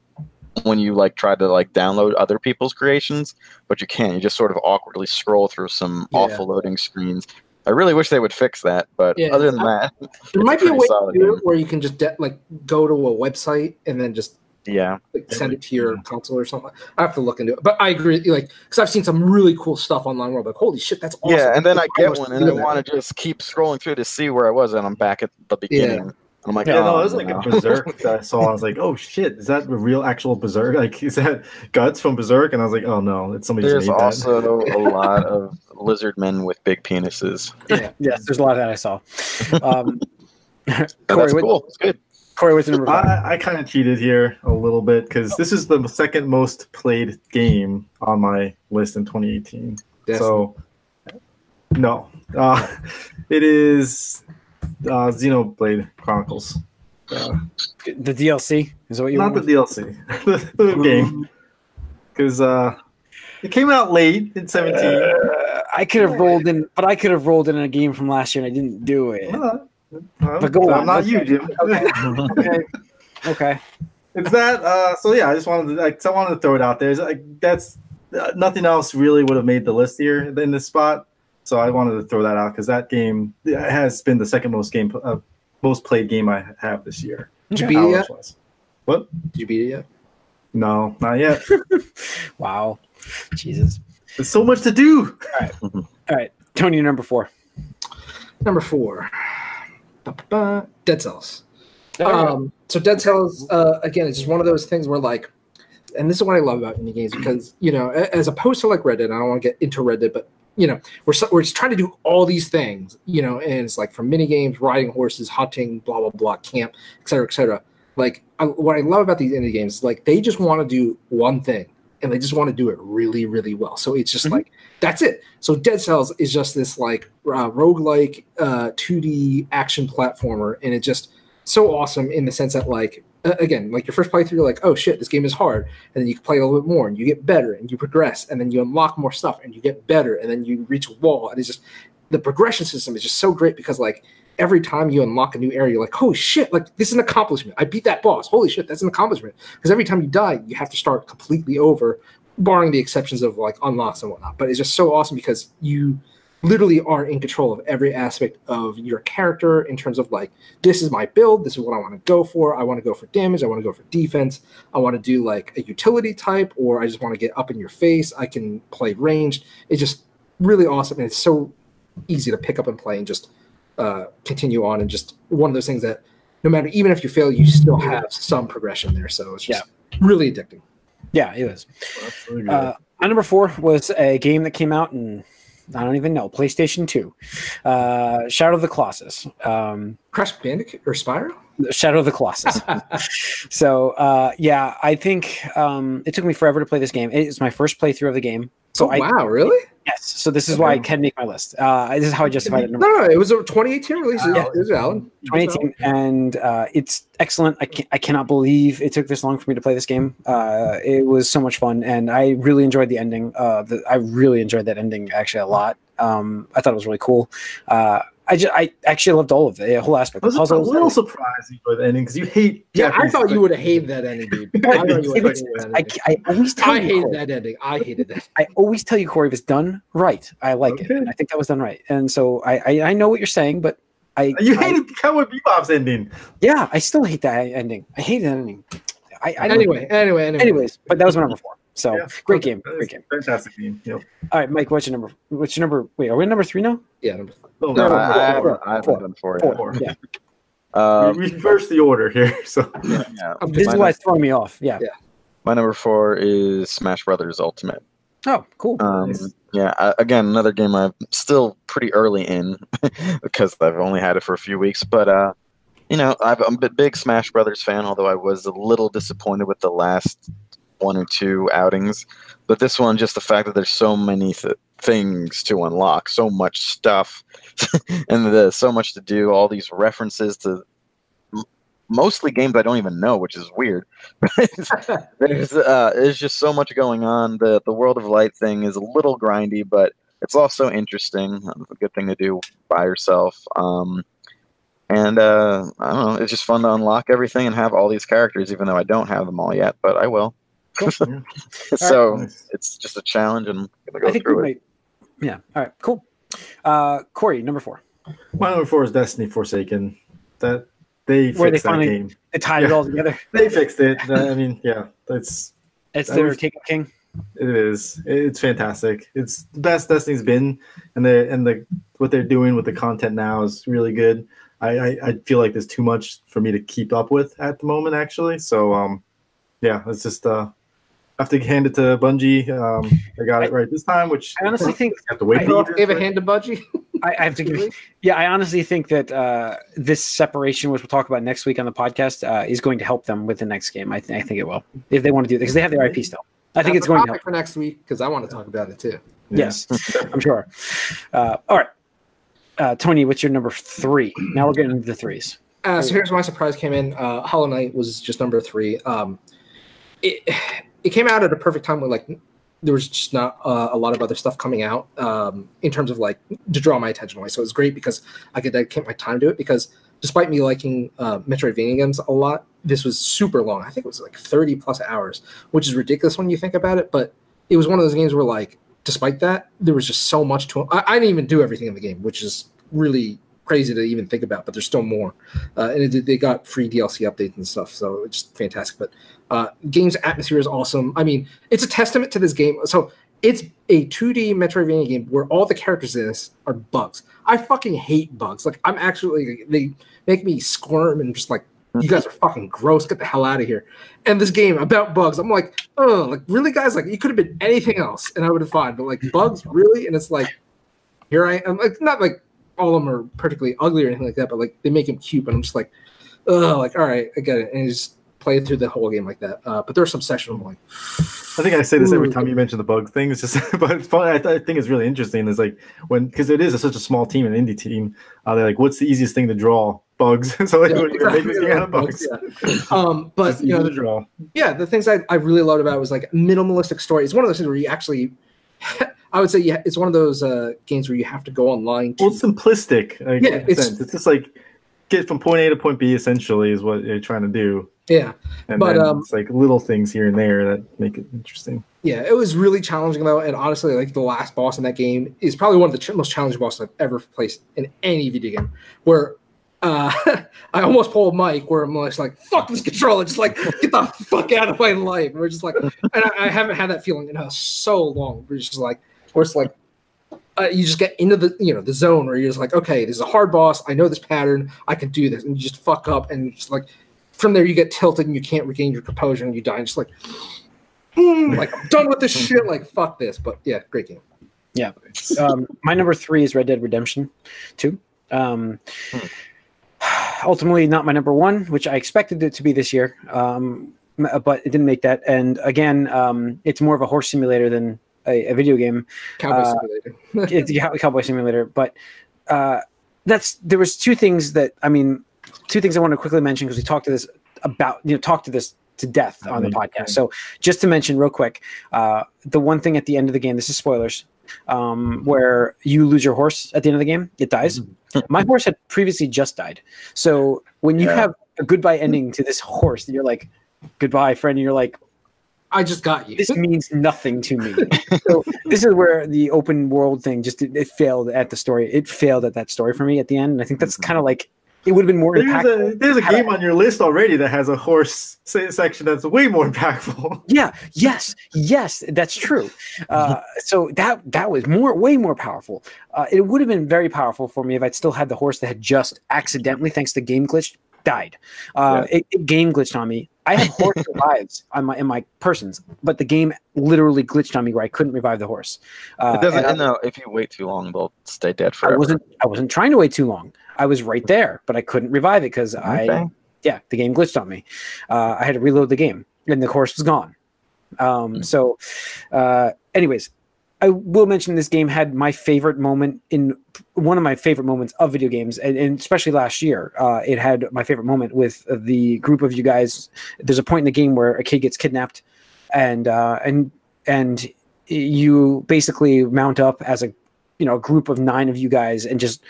when you like try to like download other people's creations, but you can't. You just sort of awkwardly scroll through some Yeah. awful loading screens. I really wish they would fix that, but Yeah, other than that, [laughs] there might be a way to do it where you can just de- like go to a website and then just yeah, like, send it to your mm-hmm. console or something. I have to look into it, but I agree. Like, because I've seen some really cool stuff online where I'm like, holy shit, that's awesome. yeah. And then I get one, and I want to just keep scrolling through to see where I was, and I'm back at the beginning. And I'm like, Yeah, no, oh, it was like no. a berserk that I saw. I was like, "Oh shit, is that a real actual berserk? [laughs] Like, is that guts from berserk?" And I was like, "Oh no, it's somebody There's just made also a [laughs] lot of lizard men with big penises. yeah. [laughs] Yes, there's a lot of that I saw. Um, But Corey, that's what- cool. It's good. Corey, what's your number five? I, I kind of cheated here a little bit because this is the second most played game on my list in 2018. Destiny. So, no, uh, it is uh, Xenoblade Chronicles. Uh, the DLC is what you not want? [laughs] the DLC, the, the game, because uh, it came out late in 17. Uh, I could have rolled in, but I could have rolled in a game from last year and I didn't do it. Uh, But go I'm on, not okay. you, Jim. [laughs] Okay. Okay. it's that. Uh, so yeah, I just wanted to like, so I wanted to throw it out there. Like that's uh, nothing else really would have made the list here in this spot. So I wanted to throw that out because that game has been the second most game, uh, most played game I have this year. Did you beat it yet? hours-wise. What? Did you beat it yet? No, not yet. [laughs] Wow, Jesus. There's so much to do. All right, all right, Tony, number four. Number four, Ba-ba-ba. Dead Cells. Um, so Dead Cells, uh, again, it's just one of those things where like, and this is what I love about indie games because you know, as opposed to like Red Dead, I don't want to get into Red Dead, but you know, we're we're trying to do all these things, you know, and it's like from mini games, riding horses, hunting, blah blah blah, camp, et cetera, et cetera. Like I, what I love about these indie games is like they just want to do one thing and they just want to do it really, really well. So it's just Mhm. like that's it. So Dead Cells is just this like uh, roguelike uh, 2D action platformer, and it just so awesome in the sense that like again, like your first playthrough, you're like, oh shit, this game is hard, and then you play a little bit more, and you get better, and you progress, and then you unlock more stuff, and you get better, and then you reach a wall, and it's just the progression system is just so great because like every time you unlock a new area, you're like, holy shit, like this is an accomplishment. I beat that boss. Holy shit, that's an accomplishment. Because every time you die, you have to start completely over, barring the exceptions of like unlocks and whatnot. But it's just so awesome because you literally are in control of every aspect of your character in terms of like this is my build this is what i want to go for i want to go for damage i want to go for defense i want to do like a utility type or i just want to get up in your face i can play ranged it's just really awesome and it's so easy to pick up and play and just uh, continue on and just one of those things that no matter even if you fail you still have some progression there so it's just really addicting Yeah, it was. That's. Uh, my number four was a game that came out in I don't even know PlayStation Two, uh, Shadow of the Colossus. Um, crash bandicoot or spyro Shadow of the Colossus. [laughs] so uh, yeah, I think um, it took me forever to play this game. It's my first playthrough of the game. So oh, I wow really yes. So this is why I can make my list. Uh, this is how I justified it. no, no, it was a 2018 release. It- Yeah. it was valid. 2018, and uh, it's excellent. I, I cannot believe it took this long for me to play this game. Uh, it was so much fun, and I really enjoyed the ending. Uh, the, I really enjoyed that ending actually a lot. Um, I thought it was really cool. Uh, I just, I actually loved all of it, the whole aspect. I was The a little surprised you with the ending because you hate. Yeah, I Japanese thought you would have hated that ending, dude. [laughs] I thought you would have It's- hated that I, ending. I always tell I you, hated Corey, that ending. I hated that. I always tell you, Corey, if it's done right, I like it. And I think that was done right. And so I, I, I know what you're saying, but I, You I- hated Cowboy Bebop's ending. yeah, I still hate that ending. I hate that ending. I, I Anyway, anyway, anyway. anyways, but that was my number four. So Yeah. great game, great game. Fantastic game. Yep. All right, Mike, what's your number? What's your number? Wait, are we at number three now? Yeah, number Oh, No, No, I, I four, haven't, I haven't four, done four Four. Yeah, [laughs] Um, we reversed the order here. [laughs] So yeah. I'm this is why it's throwing me off. Yeah. Yeah. My number four is Smash Brothers Ultimate. Oh, cool. Um, Nice. yeah, I, again, another game I'm still pretty early in [laughs] because I've only had it for a few weeks. But uh, you know, I've, I'm a big Smash Brothers fan, although I was a little disappointed with the last one or two outings. But this one, just the fact that there's so many th- things to unlock, so much stuff, [laughs] and there's so much to do, all these references to m- mostly games I don't even know, which is weird. [laughs] there's uh, there's just so much going on. The the World of Light thing is a little grindy, but it's also interesting. It's a good thing to do by yourself. Um, and uh, I don't know, it's just fun to unlock everything and have all these characters, even though I don't have them all yet, but I will. Yeah. [laughs] so Nice. it's just a challenge, and I'm gonna go I think we through it. might. Yeah. All right. Cool. Uh, Corey, number four. My number four is Destiny Forsaken. That they Where they fixed that finally- game. They tied it all together. [laughs] They fixed it. I mean, yeah, that's It's That their was- Taken King. it is. It's fantastic. It's the best Destiny's been, and the and the what they're doing with the content now is really good. I, I I feel like there's too much for me to keep up with at the moment, actually. So um, yeah, it's just uh, I have to hand it to Bungie. Um, they got it right this time, which I honestly [laughs] think have to wait. I for Off years gave a hand to Budgie. [laughs] I, I have to give. Yeah, I honestly think that uh, this separation, which we'll talk about next week on the podcast, uh, is going to help them with the next game. I, th- I think it will if they want to do it because they have their IP still. I think That's it's a going to help. for next week because I want to talk about it too. Yeah. Yes, I'm sure. Uh, all right, uh, Tony, what's your number three? Now we're getting into the threes. Uh, so here's my surprise came in. Uh, Hollow Knight was just number three. Um, it it came out at a perfect time when like there was just not uh, a lot of other stuff coming out um, in terms of like to draw my attention away. So it was great because I could dedicate my time to it. Because despite me liking uh, Metroidvania games a lot, this was super long. I think it was like 30 plus hours, which is ridiculous when you think about it. But it was one of those games where, like, despite that, there was just so much to. I, I didn't even do everything in the game, which is really crazy to even think about. But there's still more, uh, and it, they got free DLC updates and stuff, so it's just fantastic. But uh, game's atmosphere is awesome. I mean, it's a testament to this game. So it's a 2D Metroidvania game where all the characters in this are bugs. I fucking hate bugs. Like I'm actually they make me squirm and just like you guys are fucking gross. Get the hell out of here. And this game about bugs, I'm like, oh, like really, guys? Like you could have been anything else, and I would have fine. But like bugs, really? And it's like, here I am. Like not like all of them are particularly ugly or anything like that, but like they make him cute. And I'm just like, oh, like all right, I get it. And you just play through the whole game like that. Uh, but there's some sections like, I think I say this every time you mention the bug thing. It's just, [laughs] but it's funny. I, th- I think it's really interesting. Is like when because it is a, such a small team, an indie team. Uh, they're like, what's the easiest thing to draw? Bugs. [laughs] so like, Yeah, we're gonna make this game out of bugs. Yeah. Um, [laughs] but you know, to draw. yeah, the things I, I really loved about it was like minimalistic story. It's one of those things where you actually, I would say, yeah, it's one of those uh, games where you have to go online. To, Well, it's simplistic. Like, Yeah, in it's- sense. it's just like get from point A to point B. Essentially, is what you're trying to do. yeah, And But, um, it's like little things here and there that make it interesting. yeah, it was really challenging though, and honestly, like the last boss in that game is probably one of the ch- most challenging bosses I've ever faced in any video game. Where uh, [laughs] I almost pulled Mike, where I'm just like, "Fuck this controller!" Just like get the fuck out of my life. And we're just like, and I, I haven't had that feeling in so long. We're just like, it's like. Uh, you just get into the you know the zone where you're just like okay this is a hard boss i know this pattern i can do this and you just fuck up and just like from there you get tilted and you can't regain your composure and you die and just like "Hmm, like I'm done with this [laughs] shit. Like fuck this. But yeah, great game. Yeah. Um, my number three is Red Dead Redemption 2. Um, ultimately, not my number one, which I expected it to be this year, um, but it didn't make that. And again, um, it's more of a horse simulator than a, a video game. Cowboy Uh, Simulator. [laughs] it's a cowboy simulator but uh that's there was two things that i mean two things i want to quickly mention because we talked to this about you know talked to this to death on the podcast so just to mention real quick uh the one thing at the end of the game this is spoilers um where you lose your horse at the end of the game it dies [laughs] my horse had previously just died so when you Yeah. have a goodbye ending to this horse you're like goodbye friend and you're like I just got you. this means nothing to me. so [laughs] this is where the open world thing just it, it failed at the story. It failed at that story for me at the end. And I think that's kind of like it would have been more There's impactful. a there's a had game on your list already that has a horse se- section that's way more impactful. [laughs] yeah, yes, yes, that's true. Uh, so that that was more, way more powerful. Uh, it would have been very powerful for me if I'd still had the horse that had just accidentally, thanks to game glitch, died. Uh, it, it game glitched on me. I had horse [laughs] revives on my in my persons, but the game literally glitched on me where I couldn't revive the horse. Uh, It doesn't. I- no, if you wait too long, they'll stay dead forever. I wasn't I wasn't trying to wait too long. I was right there, but I couldn't revive it because I yeah the game glitched on me. Uh, I had to reload the game, and the course was gone. Um, Hmm. So, uh, anyways, I will mention this game had my favorite moment in one of my favorite moments of video games, and, and especially last year. Uh, it had my favorite moment with the group of you guys. There's a point in the game where a kid gets kidnapped, and uh, and and you basically mount up as a you know a group of nine of you guys and just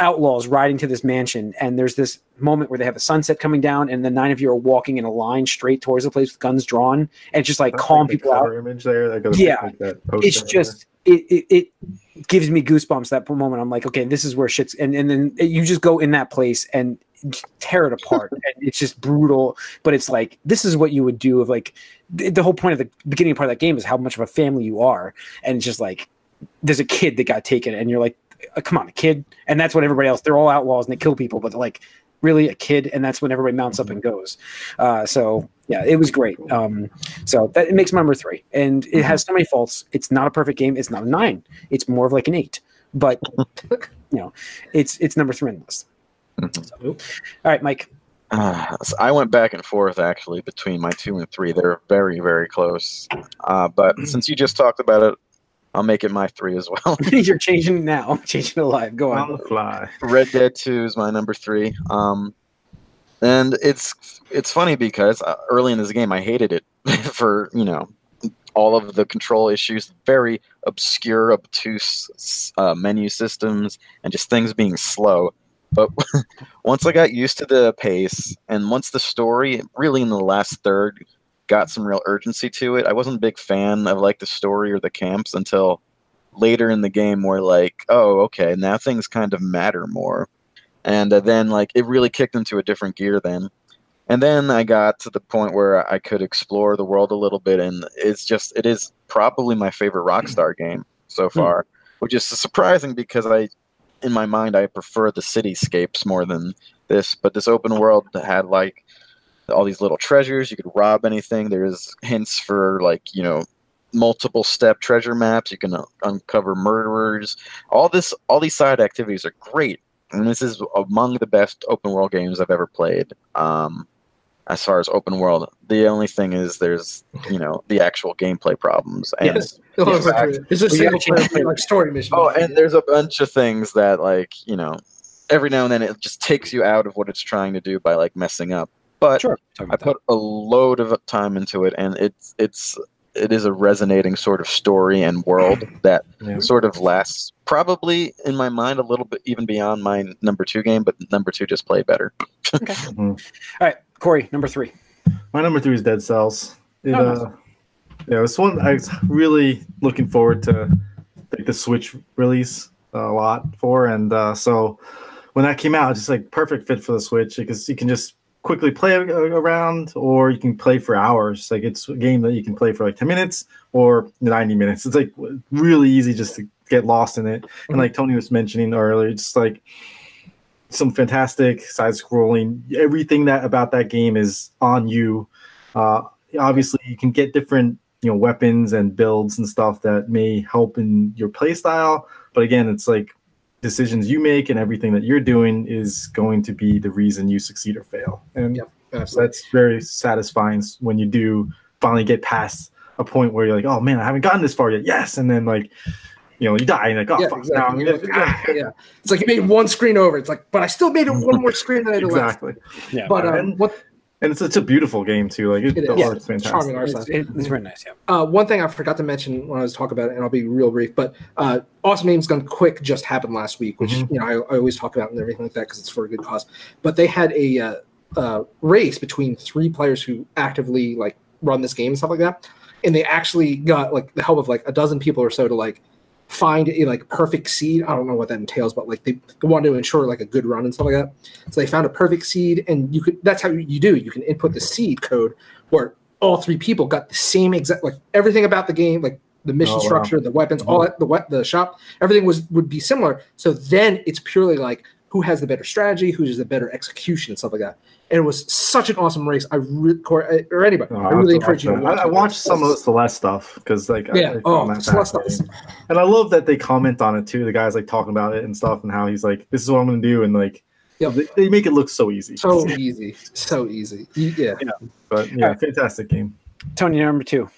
outlaws riding to this mansion. And there's this moment where they have a sunset coming down and the nine of you are walking in a line straight towards the place with guns drawn and it's just like That's calm like the people out. image there. I gotta Yeah. like, that it's just it, it it gives me goosebumps that moment. I'm like okay this is where shit's and, and then you just go in that place and tear it apart. [laughs] And it's just brutal but it's like this is what you would do of like the, the whole point of the beginning part of that game is how much of a family you are. And it's just like there's a kid that got taken and you're like uh, come on a kid? And that's what everybody else they're all outlaws and they kill people but like really a kid? And that's when everybody mounts up and goes. Uh, so yeah it was great. Um, so that it makes my number three. And it has so many faults. It's not a perfect game. It's not a nine. It's more of like an eight. But [laughs] you know it's it's number three on the list. Mhm. all right mike. Uh, so I went back and forth actually between my two and three. They're very, very close. Uh, but since you just talked about it, I'll make it my three as well. [laughs] you're changing now I'm [laughs] changing it live go on on the fly. Red Dead Two is my number three. Um, and it's it's funny because uh, early in this game I hated it [laughs] for you know all of the control issues, very obscure, obtuse uh, menu systems, and just things being slow. But once I got used to the pace, and once the story, really in the last third, got some real urgency to it, I wasn't a big fan of like the story or the camps until later in the game, where like, oh, okay, now things kind of matter more, and uh, then like it really kicked into a different gear then. And then I got to the point where I could explore the world a little bit, and it's just it is probably my favorite Rockstar game so far, which is surprising because I, in my mind, I prefer the cityscapes more than this. But this open world had like all these little treasures. You could rob anything. There's hints for like you know multiple step treasure maps. You can uh, uncover murderers. All this, all these side activities are great, and this is among the best open world games I've ever played. Um, as far as open world, the only thing is there's you know the actual gameplay problems and. Yes. Yes. It's a single player like story mission. Oh, and there's a bunch of things that like you know, every now and then it just takes you out of what it's trying to do by like messing up. But Sure. I about put a load of time into it, and it's it's it is a resonating sort of story and world that Yeah. sort of lasts probably in my mind a little bit even beyond my number two game, but number two just played better. that. [laughs] All right, Corey, number three. My number three is Dead Cells. It, Oh, nice. uh, yeah, it's one I was really looking forward to like, the Switch release a lot for, and uh, so when that came out, it's just like perfect fit for the Switch because you can just quickly play around, or you can play for hours. Like it's a game that you can play for like ten minutes or ninety minutes. It's like really easy just to get lost in it. And like Tony was mentioning earlier, it's like some fantastic side scrolling. Everything that about that game is on you. Uh, obviously, you can get different you know weapons and builds and stuff that may help in your play style. But again, it's like decisions you make and everything that you're doing is going to be the reason you succeed or fail. And Yep, so that's very satisfying when you do finally get past a point where you're like, oh man, I haven't gotten this far yet. Yes, and then like. You know, you die and like, oh yeah, fuck, exactly. now I'm yeah, yeah. It's like you made one screen over. It's like, but I still made it one more screen than I did last. exactly. Yeah. But um, And- what And it's, it's a beautiful game too. Like it, It the is. art's It's fantastic. charming art it's, style. it- it's very nice. Yeah. Uh, one thing I forgot to mention when I was talking about it, and I'll be real brief, but uh, Awesome Games Done Quick just happened last week, which Mhm. you know I, I always talk about and everything like that because it's for a good cause. But they had a uh, uh, race between three players who actively like run this game and stuff like that, and they actually got like the help of like a dozen people or so to like find a like perfect seed. I don't know what that entails, but like they, they wanted to ensure like a good run and stuff like that. So they found a perfect seed, and you could that's how you do. You can input the seed code where all three people got the same exact like everything about the game, like the mission Oh, wow. structure, the weapons, all mm-hmm. that, the the shop, everything was would be similar. So then it's purely like who has the better strategy, who has the better execution, and stuff like that. And it was such an awesome race. I really, or anybody, Oh, I really encourage you to watch watch. I, I it. watched some of the Celeste stuff because like Yeah. I, found Oh, that Celeste stuff is and I love that they comment on it too. The guys like talking about it and stuff and how he's like, "This is what I'm going to do," and like, Yeah. they, they make it look so easy. so easy, so easy. Yeah. but yeah, fantastic game. Tony, number two.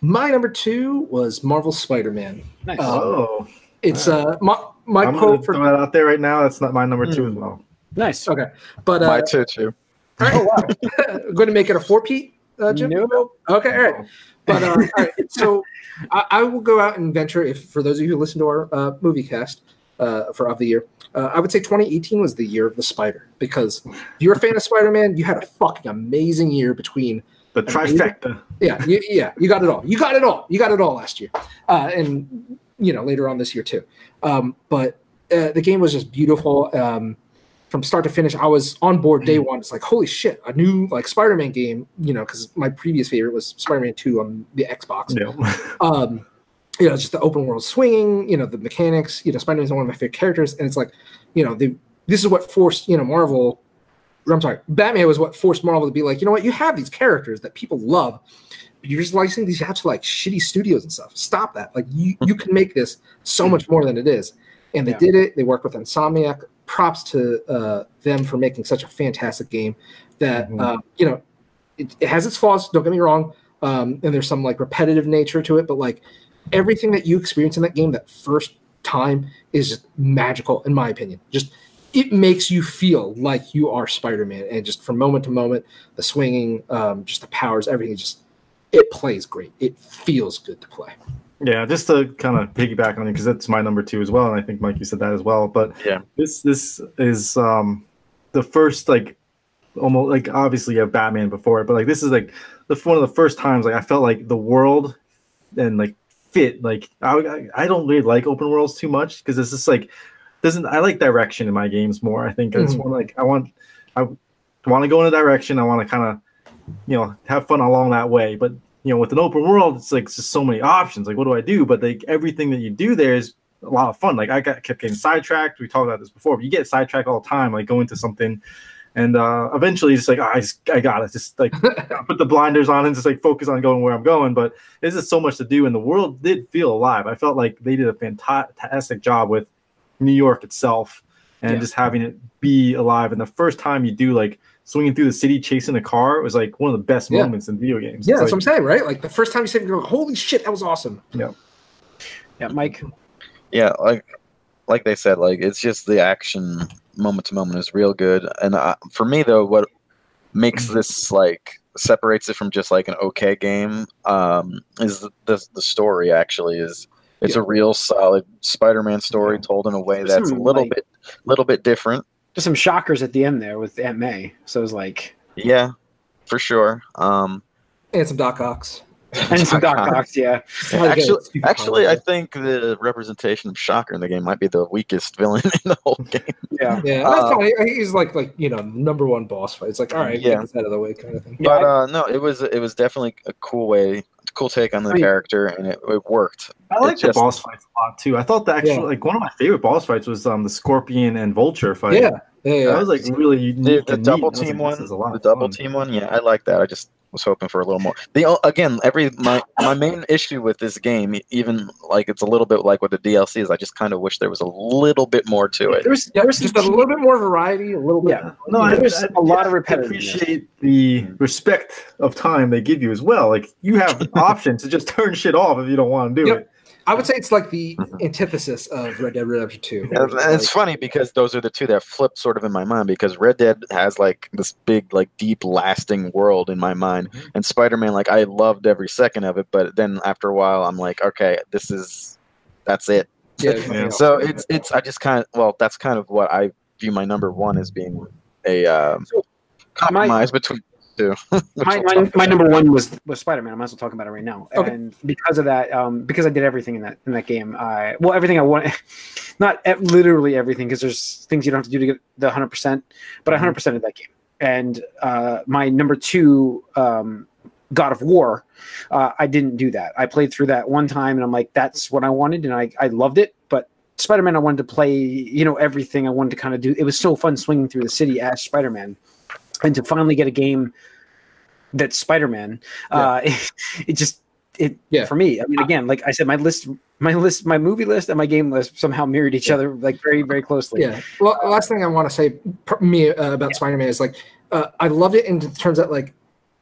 My number two was Marvel Spider-Man. Nice. Uh, Oh, It's uh my my I'm quote for throw that out there right now. That's not my number two as well. nice. okay, but My uh, two too. all right, [laughs] going to make it a four Pete, uh, Jim. Nope. Okay, all right. But uh, [laughs] all right, so I, I will go out and venture. If for those of you who listen to our uh, movie cast uh, for of the year, uh, I would say 2018 was the year of the Spider because if you're a fan of Spider-Man, you had a fucking amazing year between The trifecta. yeah, you, yeah, you got it all. You got it all. You got it all last year, uh, and you know later on this year too. Um, but uh, the game was just beautiful um, from start to finish. I was on board day one. It's like holy shit, a new like Spider-Man game. You know, because my previous favorite was Spider-Man Two on the Xbox. Yeah. [laughs] Um, you know, just the open world swinging. You know, the mechanics. You know, Spider-Man is one of my favorite characters, and it's like, you know, the this is what forced you know Marvel. I'm sorry, Batman was what forced Marvel to be like, you know what, you have these characters that people love, you're just licensing these out to like shitty studios and stuff. Stop that. Like you, you can make this so much more than it is. And they Yeah. did it. They worked with Insomniac. Props to uh, them for making such a fantastic game that Mhm. uh, you know it, it has its flaws. Don't get me wrong. Um, and there's some like repetitive nature to it, but like everything that you experience in that game that first time is magical, in my opinion. Just it makes you feel like you are Spider-Man, and just from moment to moment, the swinging, um, just the powers, everything, just it plays great. It feels good to play. Yeah, just to kind of piggyback on it because that's my number two as well, and I think Mike you said that as well. But Yeah. this this is um the first like almost like obviously you have Batman before it, but like this is like the one of the first times like I felt like the world and like fit like I I, I don't really like open worlds too much because it's just like doesn't I like direction in my games more. I think I just want like I want I want to go in a direction. I want to kind of you know have fun along that way, but you know with an open world it's like just so many options. Like what do I do? But like everything that you do there is a lot of fun. Like I got kept getting sidetracked. We talked about this before, but you get sidetracked all the time. Like go into something, and uh, eventually it's like oh, I just, I got to just like [laughs] put the blinders on and just like focus on going where I'm going. But there's just so much to do, and the world did feel alive. I felt like they did a fantastic job with New York itself and Yeah. just having it be alive. And the first time you do like swinging through the city chasing a car, it was like one of the best Yeah. moments in video games. Yeah, It's that's like, what I'm saying, right? Like the first time you see it, you go, "Holy shit, that was awesome!" Yeah, Yeah, Mike. yeah like like they said like it's just the action moment to moment is real good and uh, for me though what makes this like separates it from just like an okay game um is the the, the story actually is it's a real solid spider-man story told in a way There's that's a little like- bit little bit different Just some shockers at the end there with Aunt May. So it was like yeah for sure um And some Doc Ox. [laughs] and some Doc Ox, yeah. [laughs] How actually, actually, I think the representation of Shocker in the game might be the weakest villain [laughs] in the whole game. Yeah. Yeah, that's Uh. He's like like you know number one boss fight. It's like all right, Yeah. get this out of the way, kind of thing. But I- uh, no, it was it was definitely a cool way, cool take on the I mean- character, and it, it worked. I like It's the just- boss fights a lot too. I thought the actual Yeah. like one of my favorite boss fights was um the Scorpion and Vulture fight. Yeah, yeah, yeah. That was like really The, unique. the and double neat. I was team like, one, a lot the double fun. team one, yeah, I like that. I just was hoping for a little more. The again, every my my main issue with this game, even like it's a little bit like with the DLC, is I just kind of wish there was a little bit more to it. There was Yeah, there was just a little bit more variety, a little bit. Yeah. No, I, There's I- a lot of I repetitiveness. appreciate the mm-hmm. respect of time they give you as well. Like you have [laughs] options to just turn shit off if you don't want to do Yep. it. I would say it's like the Mhm. antithesis of Red Dead Redemption Two. And, and it's funny because those are the two that flip sort of in my mind because Red Dead has like this big, like deep, lasting world in my mind, Mm-hmm. and Spider Man, like I loved every second of it, but then after a while, I'm like, okay, this is, that's it. yeah, [laughs] Yeah. So it's it's I just kind of well, that's kind of what I view my number one as being a um, So, compromise between the two. [laughs] which my, my, my number one was was Spider Man. I might as well talk about it right now. Okay. And because of that, um, because I did everything in that in that game, I well everything I want, [laughs] not literally everything, because there's things you don't have to do to get the hundred percent, but I hundred percent of that game. And uh, my number two, um, God of War, uh, I didn't do that. I played through that one time, and I'm like, that's what I wanted, and I I loved it, but. Spider Man, I wanted to play, you know, everything. I wanted to kind of do. It was so fun swinging through the city as Spider Man, and to finally get a game that's Spider-Man. Uh, [laughs] it, just it Yeah. for me. I mean, again, like I said, my list, my list, my movie list, and my game list somehow mirrored each other like very, very closely. Yeah. Well, last thing I want to say per- me uh, about Spider-Man is like uh, I loved it in terms that like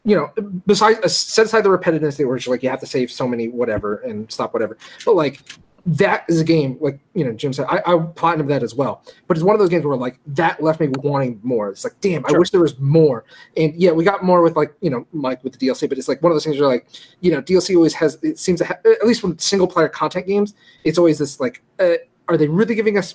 you know besides uh, set aside the repetitiveness where it's like you have to save so many whatever and stop whatever, but like that is a game like you know Jim said I, I platinum that as well. But it's one of those games where like that left me wanting more. It's like damn, I wish there was more. And yeah, we got more with like you know Mike with the DLC, but it's like one of those things where like you know DLC always has it seems to ha- at least with single player content games, it's always this like uh, are they really giving us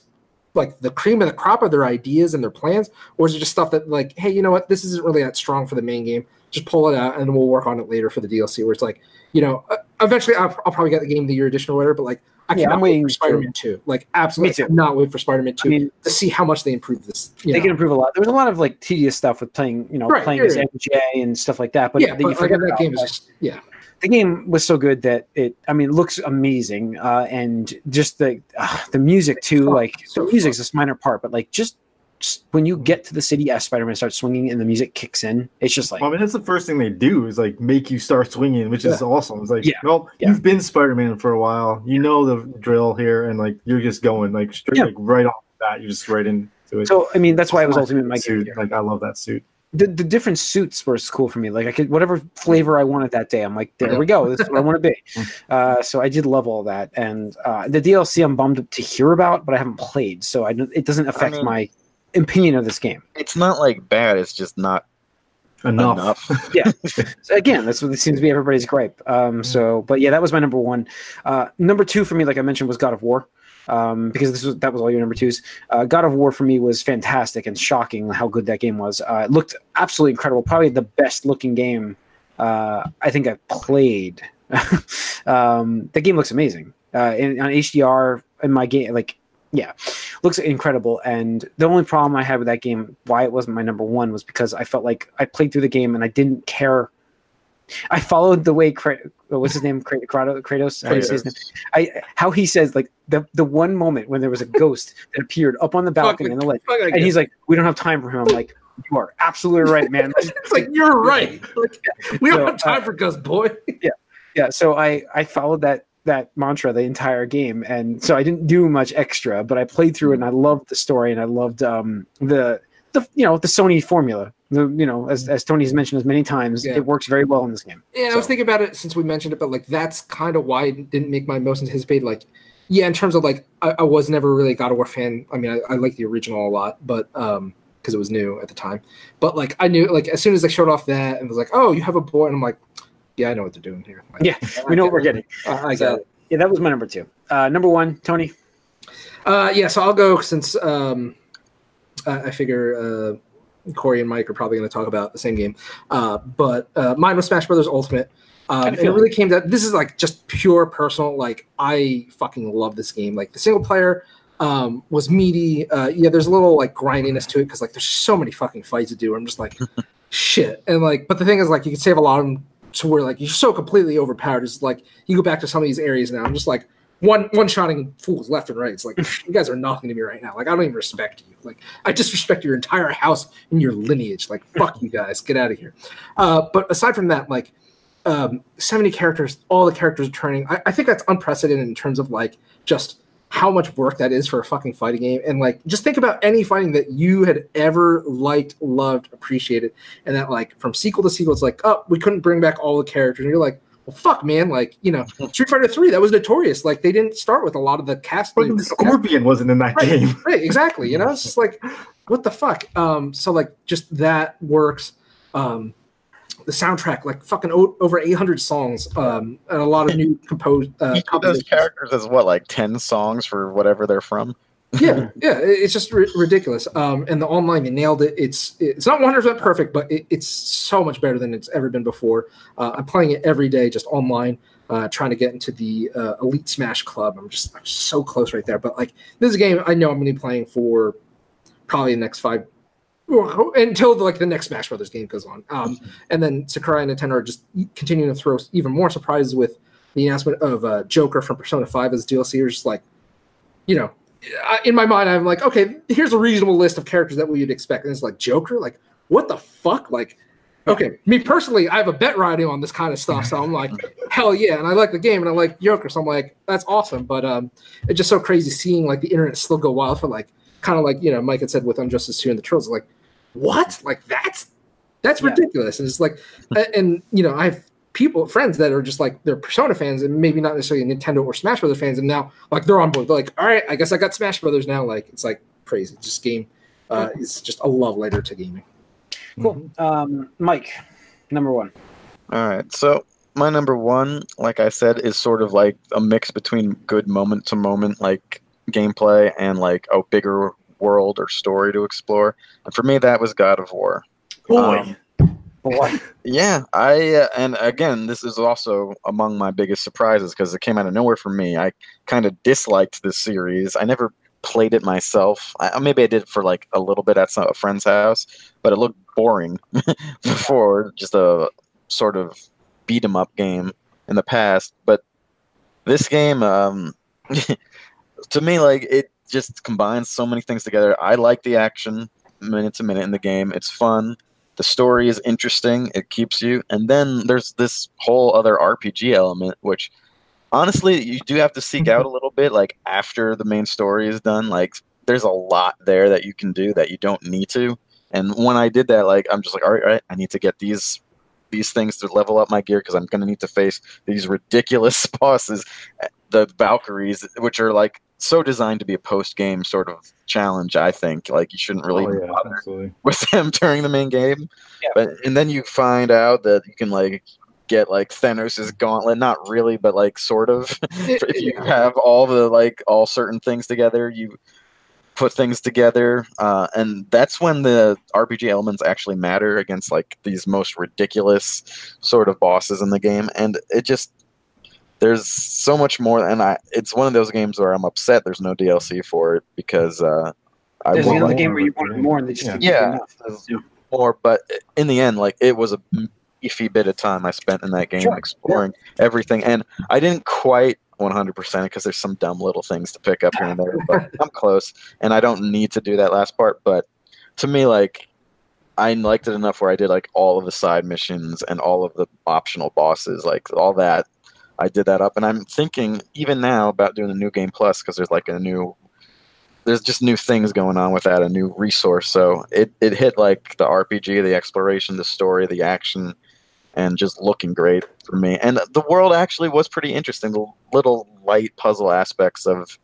like the cream of the crop of their ideas and their plans, or is it just stuff that like, hey, you know what, this isn't really that strong for the main game. Just pull it out, and we'll work on it later for the DLC. Where it's like, you know, uh, eventually I'll, I'll probably get the game of the year edition or whatever. But like, I Yeah, I'm wait waiting for Spider-Man Two. Like, absolutely, Me too. I cannot wait for Spider-Man Two I mean, to see how much they improve this. They know? can improve a lot. There was a lot of like tedious stuff with playing, you know, Right, playing as. MJ and stuff like that. But yeah, but like, forget that game is just yeah, the game was so good that it i mean it looks amazing uh and just the uh, the music too like So the music's a minor part but like just when you get to the city as spider-man starts swinging and the music kicks in it's just like Well, I mean, that's the first thing they do is like make you start swinging, which is awesome. It's like, Yeah. well, Yeah. you've been Spider-Man for a while, you know the drill here, and like you're just going like straight, Yeah. like right off the bat, you're just right into it. so i mean that's why it was My ultimate my suit, game Like I love that suit. the, the different suits were cool for me like i could whatever flavor i wanted that day i'm like there we go this is what i want to be [laughs] uh so i did love all that and uh the dlc i'm bummed to hear about but i haven't played so i don't it doesn't affect mean- my opinion of this game It's not like bad. It's just not Enough. Enough. [laughs] So again, that's what it seems to be everybody's gripe. Um, so, but yeah, that was my number one. Uh, number two for me, like I mentioned, was God of War. Um, because this was that was all your number twos. Uh, God of War for me was fantastic and shocking how good that game was. Uh, it looked absolutely incredible. Probably the best looking game uh, I think I've played. [laughs] um, the game looks amazing. Uh, in, on HDR in my game, like yeah, looks incredible. And the only problem I had with that game, why it wasn't my number one, was because I felt like I played through the game and I didn't care. I followed the way Kra- what's his name, Kra- Kratos. Kratos. How, you say his name? I how he says like the the one moment when there was a ghost that appeared up on the balcony in the Fuck, and he's like, "We don't have time for him." I'm like, "You are absolutely right, man." [laughs] it's like you're right. Like, [laughs] [laughs] we don't So, have time uh, for Gus, boy. Yeah, yeah so i i followed that that mantra the entire game and so i didn't do much extra but i played through it and i loved the story and i loved um the the you know the sony formula the you know as, as tony's mentioned as many times Yeah. it works very well in this game Yeah, I was thinking about it since we mentioned it, but like that's kind of why it didn't make my most anticipated. Like, yeah, in terms of like, I, I was never really a God of War fan. I mean, I, I like the original a lot, but um, because it was new at the time. But like, I knew like as soon as they showed off that and was like, oh, you have a boy, and I'm like, yeah, I know what they're doing here. [laughs] Yeah, we know what we're getting I, I So, got it. yeah that was my number two uh number one tony Uh, yeah, so I'll go since um, I, I figure uh, Corey and Mike are probably going to talk about the same game. Uh, but uh, mine was Smash Brothers Ultimate. Um, and it really came down. This is like just pure personal. Like I fucking love this game. Like the single player um, was meaty. Uh, yeah, there's a little like grindiness to it because like there's so many fucking fights to do. I'm just like [laughs] shit. And like, but the thing is like you can save a lot of them to where like you're so completely overpowered. It's like you go back to some of these areas now. I'm just like one one shotting fools left and right. It's like [laughs] you guys are nothing to me right now. Like I don't even respect you. Like I disrespect your entire house and your lineage. Like [laughs] fuck you guys, get out of here. Uh, but aside from that, like um, so many characters, all the characters returning. I, I think that's unprecedented in terms of like just how much work that is for a fucking fighting game. And like just think about any fighting that you had ever liked, loved, appreciated, and that like from sequel to sequel, it's like, oh, we couldn't bring back all the characters. And you're like, well, fuck, man. Like, you know, [laughs] Street Fighter 3, that was notorious. Like, they didn't start with a lot of the cast. Fucking Scorpion wasn't in that Right. game. [laughs] right, exactly. You know, it's just like, what the fuck? Um, so like, just that works. Um, the soundtrack, like fucking o- over 800 songs, um, and a lot of new composed. Uh, Each of those characters has what, like ten songs for whatever they're from. yeah, [laughs] yeah, it's just ri- ridiculous. Um, and the online, they nailed it. It's it's not 100 percent perfect, but it, it's so much better than it's ever been before. Uh, I'm playing it every day, just online, uh, trying to get into the uh, Elite Smash Club. I'm just I'm so close right there. But like this is a game I know I'm going to be playing for probably the next five until the, like the next Smash Brothers game goes on. Um, and then Sakurai and Nintendo are just continuing to throw even more surprises with the announcement of uh, Joker from Persona 5 as DLC. You're just like, you know, I, in my mind, I'm like, okay, here's a reasonable list of characters that we would expect. And it's like Joker, like, what the fuck? Like, okay, me personally, I have a bet riding on this kind of stuff. So I'm like, hell yeah. And I like the game and I like Joker. So I'm like, that's awesome. But um, it's just so crazy seeing like the internet still go wild for like, kind of like, you know, Mike had said with Injustice 2 and the Trolls, like, what? Like, that's that's Yeah. ridiculous. And it's like, [laughs] and you know, I have people, friends that are just like they're Persona fans and maybe not necessarily Nintendo or Smash Brothers fans, and now like they're on board. They're like, all right, I guess I got Smash Brothers now. Like it's like crazy. Just game uh, is just a love letter to gaming. cool um mike number one All right. So my number one, like I said, is sort of like a mix between good moment to moment like gameplay and like a bigger world or story to explore. And for me, that was God of War. Boy. Um, boy [laughs] Yeah, I uh, and again, this is also among my biggest surprises because it came out of nowhere for me. I kind of disliked this series. I never played it myself. I, maybe I did it for like a little bit at some, a friend's house, but it looked boring [laughs] before just a sort of beat 'em up game in the past. But this game, um, [laughs] to me, like it just combines so many things together. I like the action minute to minute in the game. It's fun. The story is interesting. It keeps you. And then there's this whole other rpg element which honestly you do have to seek out a little bit like after the main story is done. Like there's a lot there that you can do that you don't need to. And when i did that like i'm just like all right, all right i need to get these these things to level up my gear because i'm going to need to face these ridiculous [laughs] bosses eh, the valkyries which are like so designed to be a post game sort of challenge. I think like you shouldn't really oh, yeah, bother [laughs] with them during the main game. Yeah. But and then you find out that you can like get like Thanos' gauntlet, not really, but like sort of. [laughs] if you [laughs] have all the like all certain things together, you put things together, uh, and that's when the RPG elements actually matter against like these most ridiculous sort of bosses in the game, and it just there's so much more, and I it's one of those games where I'm upset there's no DLC for it because uh, I There's would another like game where you wanted more and they just yeah. didn't give you Yeah. enough. more, but in the end, like it was a beefy bit of time I spent in that game Sure, exploring everything, and I didn't quite 100% because there's some dumb little things to pick up here and there, but [laughs] I'm close, and I don't need to do that last part. But to me, like I liked it enough where I did like all of the side missions and all of the optional bosses, like all that. I did that up, and I'm thinking even now about doing a new game plus because there's like a new there's just new things going on with that, a new resource. So it, it hit like the RPG, the exploration, the story, the action, and just looking great for me. And the world actually was pretty interesting. The little light puzzle aspects of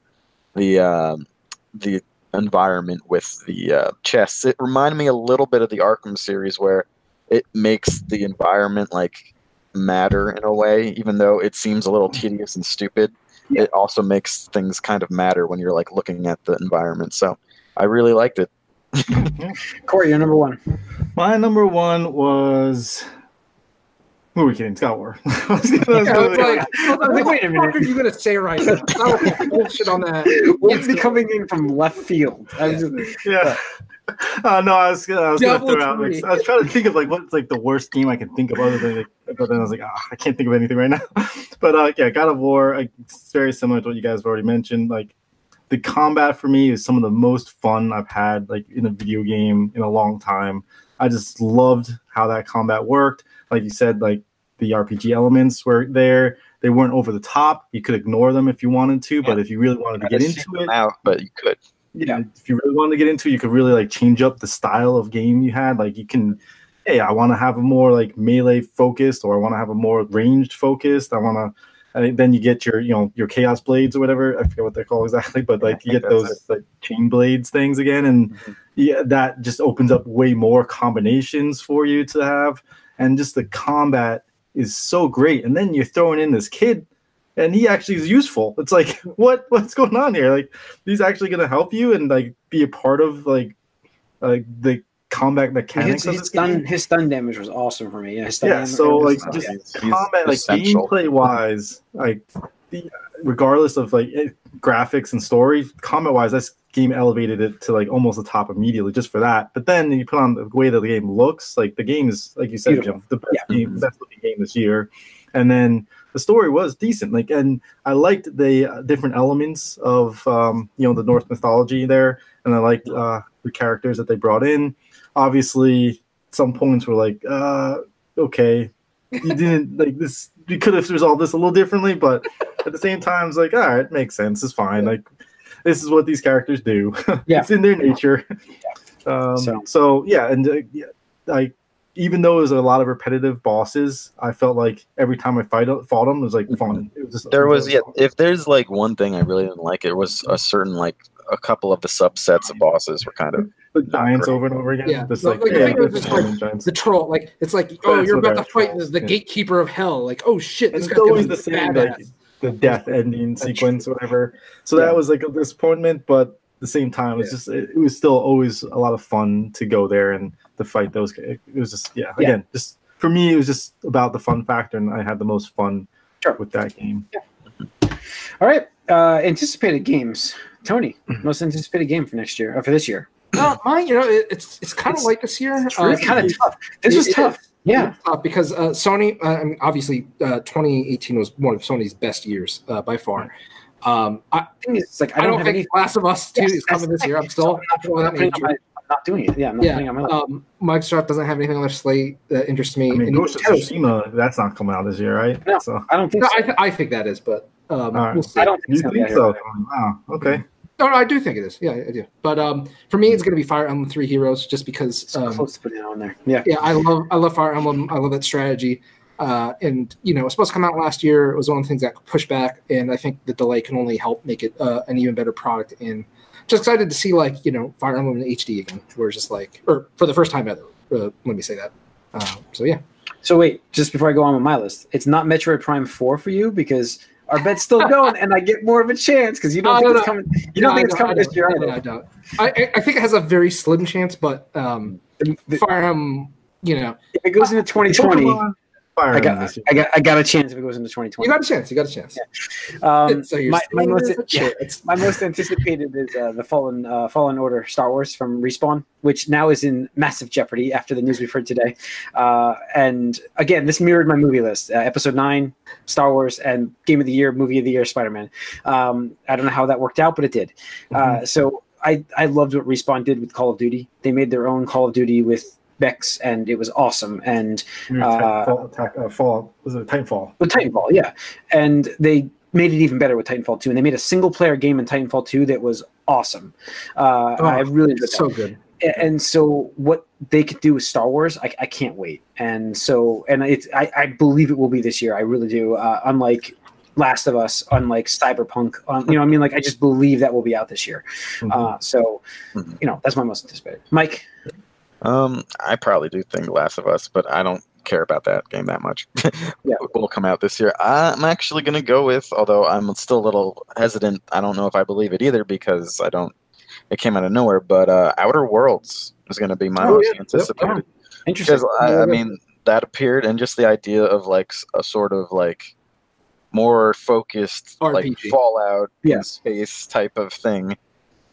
the um the environment with the uh, chests. It reminded me a little bit of the Arkham series, where it makes the environment like matter in a way, even though it seems a little tedious and stupid Yeah. it also makes things kind of matter when you're like looking at the environment. So I really liked it. [laughs] Corey, you're number one. My number one was. Who are we kidding? God War. [laughs] I was gonna- I was Yeah, gonna- it's like, I was like, Wait a what minute. fuck are you gonna say right now? [laughs] Bullshit on that. What's coming in from left field? I was just- yeah. [laughs] Uh, no, I was I was gonna throw out. Like. I was trying to think of like what's like the worst game I can think of other than like, but then I was like, ah, I can't think of anything right now. but uh, yeah, God of War. Like, it's very similar to what you guys have already mentioned. Like the combat for me is some of the most fun I've had like in a video game in a long time. I just loved how that combat worked. Like you said, like the RPG elements were there. They weren't over the top. You could ignore them if you wanted to, but if you really wanted to get into it, out, but you could. Yeah. if you really wanted to get into it, you could really like change up the style of game you had. Like you can, hey, I want to have a more like melee focused, or I want to have a more ranged focused. I want to. And then you get your, you know, your chaos blades or whatever. I forget what they're called exactly, but like you get think that's those like chain blades things again, and Mhm. Yeah, that just opens up way more combinations for you to have, and just the combat is so great. And then you're throwing in this kid, and he actually is useful. It's like, [laughs] what what's going on here? Like he's actually going to help you and like be a part of like like the combat His, mechanics of his stun, his stun damage was awesome for me. Yeah, stun Yeah, so was like awesome. just Yeah, he's combat, like essential. gameplay wise, like the, regardless of like it, graphics and story, combat wise, this game elevated it to like almost the top immediately just for that. But then you put on the way that the game looks, like the game is like you said, Beautiful. Jeff, the best Yeah. game, best looking game this year. And then the story was decent, like, and I liked the uh, different elements of um, you know the Norse mythology there, and I liked uh, the characters that they brought in. Obviously, some points were like, uh, okay, you didn't [laughs] like this. You could have resolved this a little differently, but at the same time, it's like, all right, it makes sense. It's fine. Like, this is what these characters do. [laughs] Yeah. it's in their nature. Um, So- so. yeah, and uh, yeah, like even though it was a lot of repetitive bosses, I felt like every time I fight fought them, it was like fun. It was just There it was yeah. fun. If there's like one thing I really didn't like, it was a certain like a couple of the subsets of bosses were kind of the giants great. over and over again. Yeah. Just like, like, the yeah, thing is, just like. The troll, like it's like, oh, That's you're about to fight the, the yeah. gatekeeper of hell. Like, oh shit, this it's guy's always the same, badass. like the death ending That's sequence, whatever. So Yeah. that was like a disappointment, but at the same time, it was just it, it was still always a lot of fun to go there and to fight those. It was just yeah, Yeah. again, just for me, it was just about the fun factor, and I had the most fun Sure. with that game. All right. Uh, anticipated games. Tony, Mm-hmm. most anticipated game for next year, or for this year. No, mine, you know, it, it's it's kind of like this year. It's Uh, kind of tough. This it- was it tough. Is. Yeah. It's tough because uh, Sony, uh, I mean, obviously, uh, 2018 was one of Sony's best years uh, by far. Um, I, thing is, it's like I, I don't, don't have think any. Last of Us 2 Yes, is coming that's this year. I'm still. So [laughs] I'm not, that putting my, I'm not doing it. Yeah, I'm not Yeah, putting it on my list. um, Microsoft doesn't have anything on their slate that interests me. I mean, Ghost of Tsushima, that's not coming out this year, right? No. So I don't think No, so. I, th- I think that is, but um, All right. we'll see. I don't think you it's gonna think so? Wow. Okay. No, no, I do think it is. Yeah, I do. But um, for me, it's going to be Fire Emblem Three Heroes, just because. Um, close to putting it on there. Yeah. yeah, I love I love Fire Emblem. I love that strategy. Uh, and you know, it was supposed to come out last year. It was one of the things that pushed back, and I think the delay can only help make it uh, an even better product. And just excited to see like you know Fire Emblem in HD again, where it's just like, or for the first time ever. Uh, let me say that. Uh, so yeah, So wait, just before I go on with my list, it's not Metroid Prime Four for you because our bet's still going, and I get more of a chance because you don't Oh, think no, it's no. coming. You don't No, think it's coming this year. don't. either. I don't. I, I- think it has a very slim chance, but um, The- the- you know, if it goes into 2020, Pokemon Fire I got. I got, I got a chance if it goes into 2020. you got a chance. You got a chance. Um, [laughs] so my, my most, yeah, my most anticipated is uh, the Fallen uh, Fallen Order Star Wars from Respawn, which now is in massive jeopardy after the news we've heard today. Uh, and again, this mirrored my movie list: uh, Episode Nine, Star Wars, and Game of the Year, Movie of the Year, Spider Man. Um, I don't know how that worked out, but it did. Uh, so I I loved what Respawn did with Call of Duty. They made their own Call of Duty with Bex, and it was awesome. And Your uh, Titanfall, attack, uh, fall was it Titanfall? with Titanfall, yeah. And they made it even better with Titanfall 2. And they made a single player game in Titanfall 2 that was awesome. Uh, Oh, I really enjoyed so that. good. And so what they could do with Star Wars, I, I can't wait. And so, and it's, I, I believe it will be this year. I really do. Uh, unlike Last of Us, unlike Cyberpunk, um, you know, what I mean, like I just believe that will be out this year. Mhm. Uh, so, Mhm. you know, that's my most anticipated. Mike, Um, I probably do think Last of Us, but I don't care about that game that much. [laughs] Yeah. will come out this year. I'm actually going to go with, although I'm still a little hesitant. I don't know if I believe it either because I don't. It came out of nowhere, but uh, Outer Worlds is going to be my Oh, most yeah. Anticipated. interesting. because I, I mean that appeared and just the idea of like a sort of like more focused like fallout Yeah. in space type of thing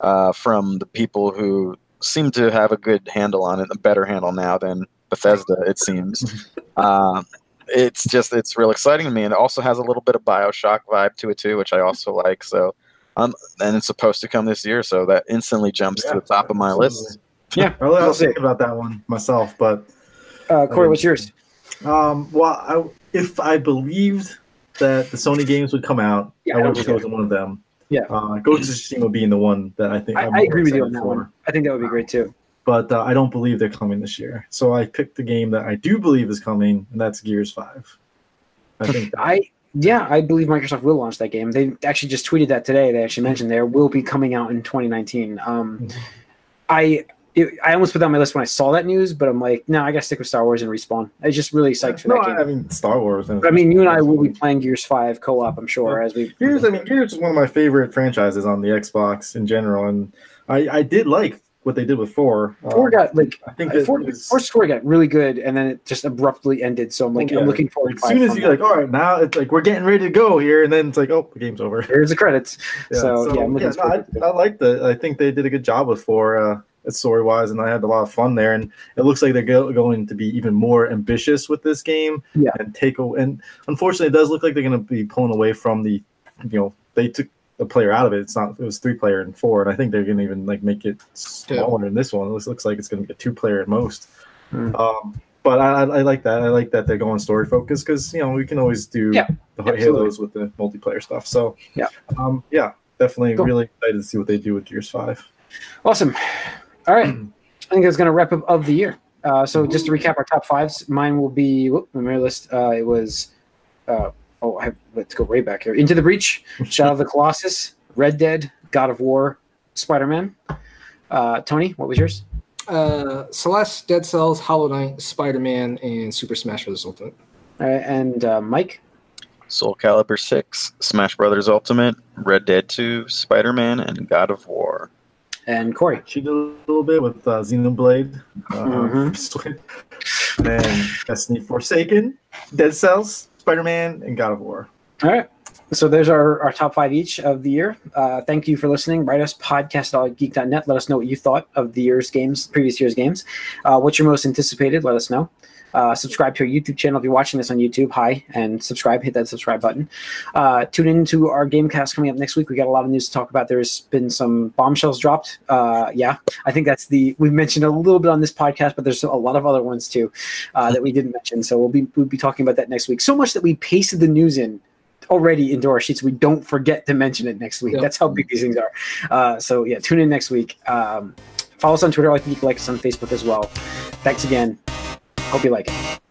uh, from the people who seem to have a good handle on it a better handle now than bethesda it seems [laughs] uh, it's just it's real exciting to me and it also has a little bit of bioshock vibe to it too which i also like so um and it's supposed to come this year so that instantly jumps to the top of my list Yeah, I was we'll [laughs] see. thinking about that one myself, but Uh, Corey, what's yours? um, well, I, if I believed that the Sony games would come out, Yeah, I I would have chosen one of them. Yeah. uh, Ghost of Tsushima being the one that I think I, I agree with you on that for. one. I think that would be great too. But uh, I don't believe they're coming this year, so I picked the game that I do believe is coming, and that's Gears Five. I think that, I yeah, I believe Microsoft will launch that game. They actually just tweeted that today. They actually mentioned there will be coming out in 2019. Um, Mhm. I it, I almost put that on my list when I saw that news, but I'm like, no, I gotta stick with Star Wars and respawn. I was just really psyched for no, that game. I, mean Star Wars. But, I mean, you and I will be playing Gears Five co-op. I'm sure as we. Gears. I mean, Gears is one of my favorite franchises on the Xbox in general, and I, I did like what they did with four. Four Um, got like I think four, was- four story got really good, and then it just abruptly ended. So I'm like, Yeah. I'm looking forward. as soon as you're like, all right, now it's like we're getting ready to go here, and then it's like, oh, the game's over. here's the credits. So, yeah, I'm looking no, I. I like the. I think they did a good job with four, uh, story wise, and I had a lot of fun there. And it looks like they're go, going to be even more ambitious with this game. Yeah. and take away. And unfortunately, it does look like they're going to be pulling away from the, you know, they took the player out of it. It's not. It was three player and four, and I think they're going to even like make it smaller in this one. It looks, looks like it's going to be a two player at most. Hmm. Um, but I, I, I like that. I like that they're going story focused because you know we can always do Yeah, the absolutely. Halos with the multiplayer stuff. So Yeah. um, yeah, definitely Cool. really excited to see what they do with Gears Five. Awesome. All right. I think that's going to wrap up of the year. Uh, so just to recap our top fives, mine will be whoop, my list. Uh, it was, uh, oh, I have, let's go way back here. Into the Breach, Shadow of the Colossus, Red Dead, God of War, Spider Man. Uh, Tony, what was yours? Uh, Celeste, Dead Cells, Hollow Knight, Spider Man, and Super Smash Bros. Ultimate. All right, and uh, Mike. Soul Calibur 6, Smash Brothers Ultimate, Red Dead 2, Spider Man, and God of War. And Corey. Cheated a little bit with uh, Xenoblade, uh, [laughs] Mhm. Split, and Destiny Forsaken, Dead Cells, Spider Man, and God of War. All right. So there's our, our top five each of the year. Uh, thank you for listening. Write us podcast podcast.geek.net. Let us know what you thought of the year's games, previous year's games. Uh, what's your most anticipated? Let us know. Uh, subscribe to our YouTube channel if you're watching this on YouTube. Hi, and subscribe. Hit that subscribe button. Uh, tune in to our Gamecast coming up next week. We got a lot of news to talk about. There's been some bombshells dropped. Uh, yeah, I think that's the we've mentioned a little bit on this podcast, but there's a lot of other ones too uh, that we didn't mention. So we'll be we'll be talking about that next week. So much that we pasted the news in already into our sheets. We don't forget to mention it next week. Yep. That's how big these things are. Uh, so yeah, tune in next week. Um, follow us on Twitter, like you like us on Facebook as well. Thanks again. Hope you like it.